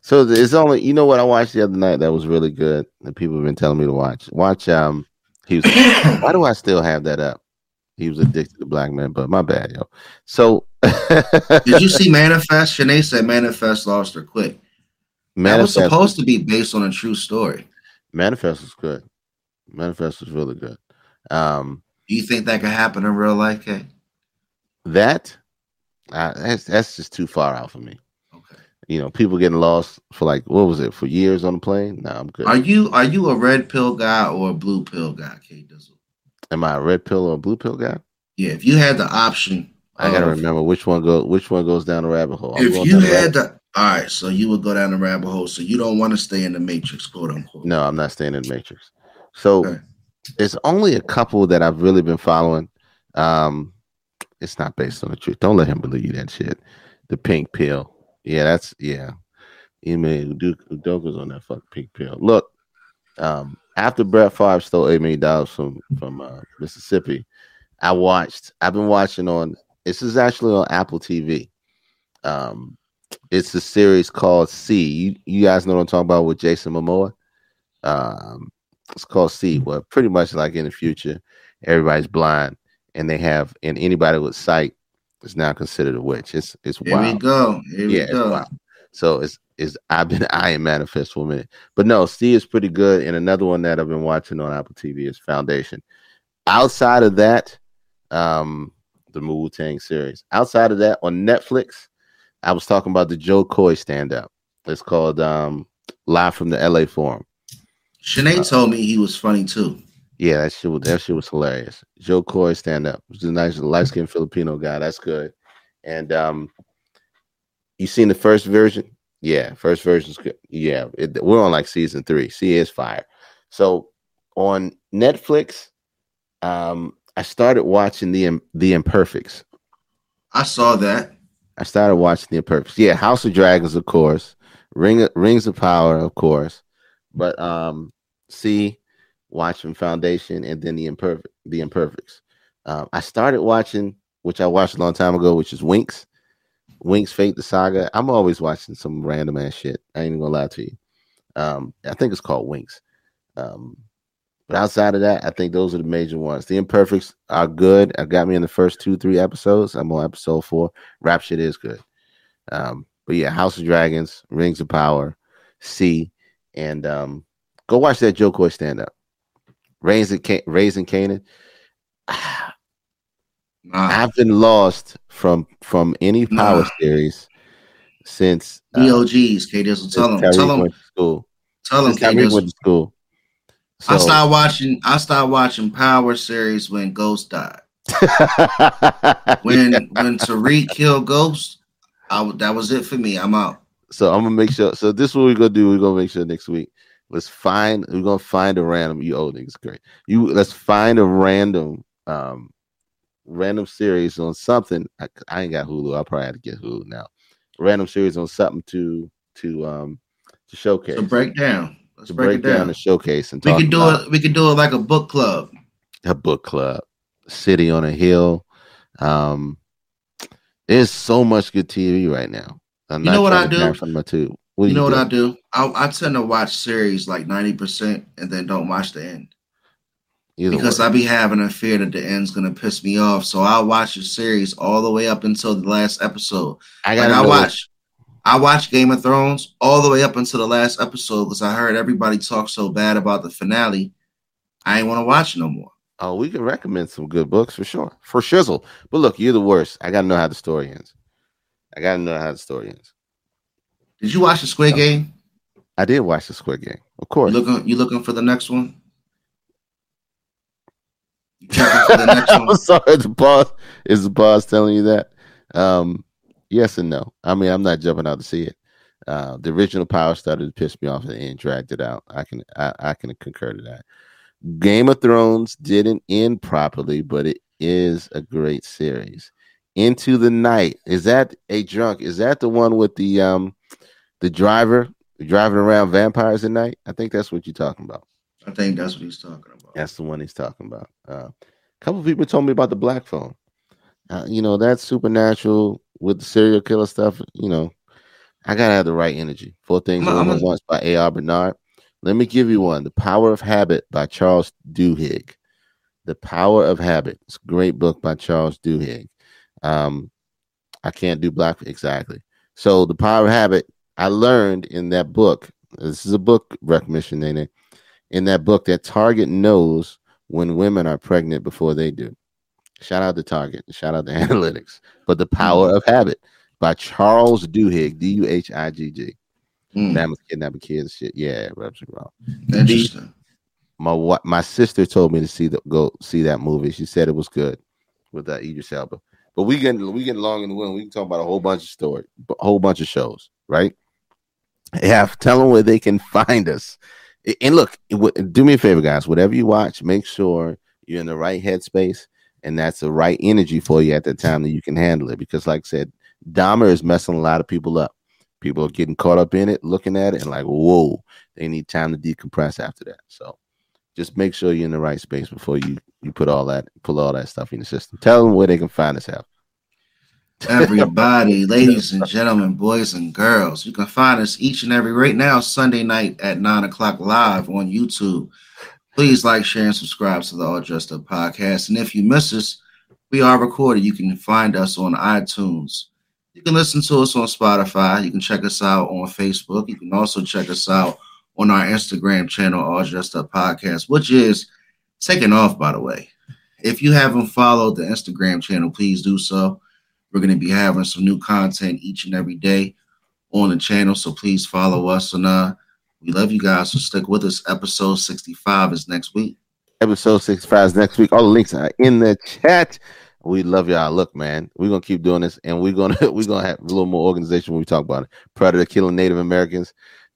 Speaker 2: So it's only you know what I watched the other night that was really good that people have been telling me to watch. Watch um he was why do I still have that up? He was addicted to black men, but my bad, yo. So
Speaker 3: did you see Manifest? Shanae said Manifest lost her quick. That was supposed to be based on a true story.
Speaker 2: Manifest was good. Manifest was really good. Um
Speaker 3: Do you think that could happen in real life, Kay?
Speaker 2: that uh, that's that's just too far out for me.
Speaker 3: Okay.
Speaker 2: You know, people getting lost for like what was it for years on the plane? No, I'm good.
Speaker 3: Are you are you a red pill guy or a blue pill guy, K Dizzle?
Speaker 2: Am I a red pill or a blue pill guy?
Speaker 3: Yeah, if you had the option,
Speaker 2: I gotta
Speaker 3: of-
Speaker 2: remember which one go which one goes down the rabbit hole. I'm
Speaker 3: If you
Speaker 2: down the
Speaker 3: had the all right, so you would go down the rabbit hole. So you don't want to stay in the matrix, quote unquote.
Speaker 2: no, I'm not staying in the Matrix. So
Speaker 3: Okay.
Speaker 2: It's only a couple that I've really been following. Um, it's not based on the truth. Don't let him believe that shit. The pink pill. Yeah, that's yeah. Ime Udoka's on that fucking pink pill. Look, um, after Brett Favre stole eight million dollars from from uh, Mississippi, I watched. I've been watching on. This is actually on Apple TV. Um, it's a series called See. You you guys know what I'm talking about with Jason Momoa. Um, it's called See. Well, pretty much like in the future, everybody's blind, and they have and anybody with sight is now considered a witch. It's it's
Speaker 3: Here we go. Here
Speaker 2: Yeah,
Speaker 3: we
Speaker 2: it's
Speaker 3: go.
Speaker 2: wild. So it's is I've been eyeing Manifest for a minute, but no, See is pretty good. And another one that I've been watching on Apple TV is Foundation. Outside of that, um, the Wu Tang series. Outside of that, on Netflix, I was talking about the Jo Koy stand up. It's called um, Live from the LA Forum.
Speaker 3: Sinead told me he was funny too.
Speaker 2: Yeah, that shit was that shit was hilarious. Jo Koy stand up. He's a nice light skinned Filipino guy. That's good. And um you seen the first version? Yeah, first version's good. Yeah, it, we're on like season three. See, it's fire. So on Netflix, um, I started watching the the Imperfects.
Speaker 3: I saw that.
Speaker 2: I started watching the Imperfects. Yeah, House of Dragons, of course. Ring Rings of Power, of course. But um, see, watching Foundation and then the Imperfect, the Imperfects. Um, I started watching, which I watched a long time ago, which is Winx. Winx Fate the Saga. I'm always watching some random ass shit. I ain't even gonna lie to you. Um, I think it's called Winx. Um, but outside of that, I think those are the major ones. The Imperfects are good. I got me in the first two, three episodes. I'm on episode four. Rap shit is good. Um, but yeah, House of Dragons, Rings of Power, See, and um, go watch that Jo Koy stand up. Raising Raising Kanan.
Speaker 3: Nah,
Speaker 2: I've been lost from from any power
Speaker 3: Nah.
Speaker 2: series since uh,
Speaker 3: DOGs, K Dizzle. Tell
Speaker 2: them,
Speaker 3: tell
Speaker 2: them, school.
Speaker 3: tell
Speaker 2: Since
Speaker 3: K
Speaker 2: went to school.
Speaker 3: I
Speaker 2: So-
Speaker 3: started watching. I started watching Power series when Ghost died. When when Tariq killed Ghost, I that was it for me. I'm out.
Speaker 2: So I'm gonna make sure. So this is what we're gonna do. We're gonna make sure next week. Let's find. We're gonna find a random. You old niggas great. You let's find a random, um, random series on something. I, I ain't got Hulu. I'll probably have to get Hulu now. Random series on something to to um to showcase.
Speaker 3: So break down. Let's
Speaker 2: to
Speaker 3: break,
Speaker 2: break down
Speaker 3: down.
Speaker 2: and showcase and
Speaker 3: We could do it. We could do it like a book club.
Speaker 2: a book club, City on a Hill. Um, there's so much good TV right now. I'm
Speaker 3: You know what I
Speaker 2: to
Speaker 3: do?
Speaker 2: on my tube. What
Speaker 3: You know what I
Speaker 2: do?
Speaker 3: I, I tend to watch series like ninety percent and then don't watch the end
Speaker 2: Either
Speaker 3: because
Speaker 2: way.
Speaker 3: I be having a fear that the end's gonna piss me off. So I'll watch the series all the way up until the last episode.
Speaker 2: I gotta
Speaker 3: I watch, I watch Game of Thrones all the way up until the last episode because I heard everybody talk so bad about the finale. I ain't want to watch no more.
Speaker 2: Oh, we can recommend some good books for sure, for shizzle. But look, you're the worst. I gotta know how the story ends. I gotta know how the story ends.
Speaker 3: Did you watch the Squid Game?
Speaker 2: I did watch the Squid Game, of
Speaker 3: You
Speaker 2: course.
Speaker 3: looking? You looking for the next one? You for the next
Speaker 2: I'm sorry, the boss is the boss telling you that. Um, yes and no. I mean, I'm not jumping out to see it. Uh, the original Power started to piss me off and end, dragged it out. I can I, I can concur to that. Game of Thrones didn't end properly, but it is a great series. Into the Night is that a drunk? Is that the one with the um the driver driving around vampires at night? I think that's what you're talking about.
Speaker 3: I think that's what he's talking about.
Speaker 2: That's the one he's talking about. Uh, a couple people told me about the Black Phone. Uh, you know, that's supernatural with the serial killer stuff. You know, I gotta have the right energy. Four Things
Speaker 3: a-
Speaker 2: All
Speaker 3: I'm
Speaker 2: at
Speaker 3: a-
Speaker 2: Once by A.R. Bernard. Let me give you one. The Power of Habit by Charles Duhigg. The Power of Habit. It's a great book by Charles Duhigg. Um, I can't do black exactly. So the Power of Habit. I learned in that book. This is a book recognition, Nene. In that book, that Target knows when women are pregnant before they do. Shout out to Target. Shout out to Analytics. But the Power of Habit by Charles Duhigg. D U H I G G.
Speaker 3: Hmm,
Speaker 2: Mamas kidnapping kids. Shit. Yeah, are wrong.
Speaker 3: interesting.
Speaker 2: My my sister told me to see the go see that movie. She said it was good. with that Idris Elba. But we get we get along in the wind. We can talk about a whole bunch of story, a whole bunch of shows, right? Have tell them where they can find us. And look, do me a favor, guys. Whatever you watch, make sure you're in the right headspace and that's the right energy for you at the time that you can handle it. Because, like I said, Dahmer is messing a lot of people up. People are getting caught up in it, looking at it, and like, whoa, they need time to decompress after that. So just make sure you're in the right space before you you put all that pull all that stuff in the system. Tell them where they can find us out.
Speaker 3: Everybody, ladies and gentlemen, boys and girls, you can find us each and every right now Sunday night at nine o'clock live on YouTube. Please like, share, and subscribe to the All Dressed Up podcast. And if you miss us, we are recorded. You can find us on iTunes. You can listen to us on Spotify. You can check us out on Facebook. You can also check us out on our Instagram channel, All Dressed Up Podcast, which is taking off, by the way. If you haven't followed the Instagram channel, please do so. We're going to be having some new content each and every day on the channel, so please follow us. And uh, we love you guys, so stick with us. Episode 65 is next week.
Speaker 2: Episode 65 is next week. All the links are in the chat. We love y'all. Look, man, we're gonna keep doing this, and we're gonna we're gonna have a little more organization when we talk about it. Predator killing Native Americans.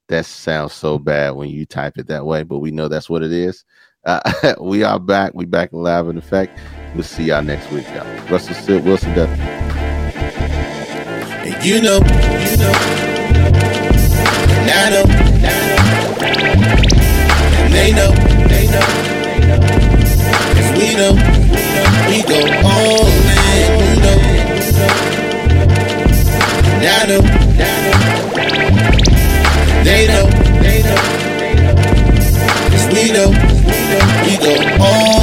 Speaker 2: That sounds so bad when you type it that way, but we know that's what it is. Uh, we are back. We back live in effect. We'll see y'all next week, y'all. Russell Wilson.
Speaker 1: And you know, you know, and I know, and they know, they know, cause we know, we go all in, you know, and I know, they know, they know, cause we know, we go all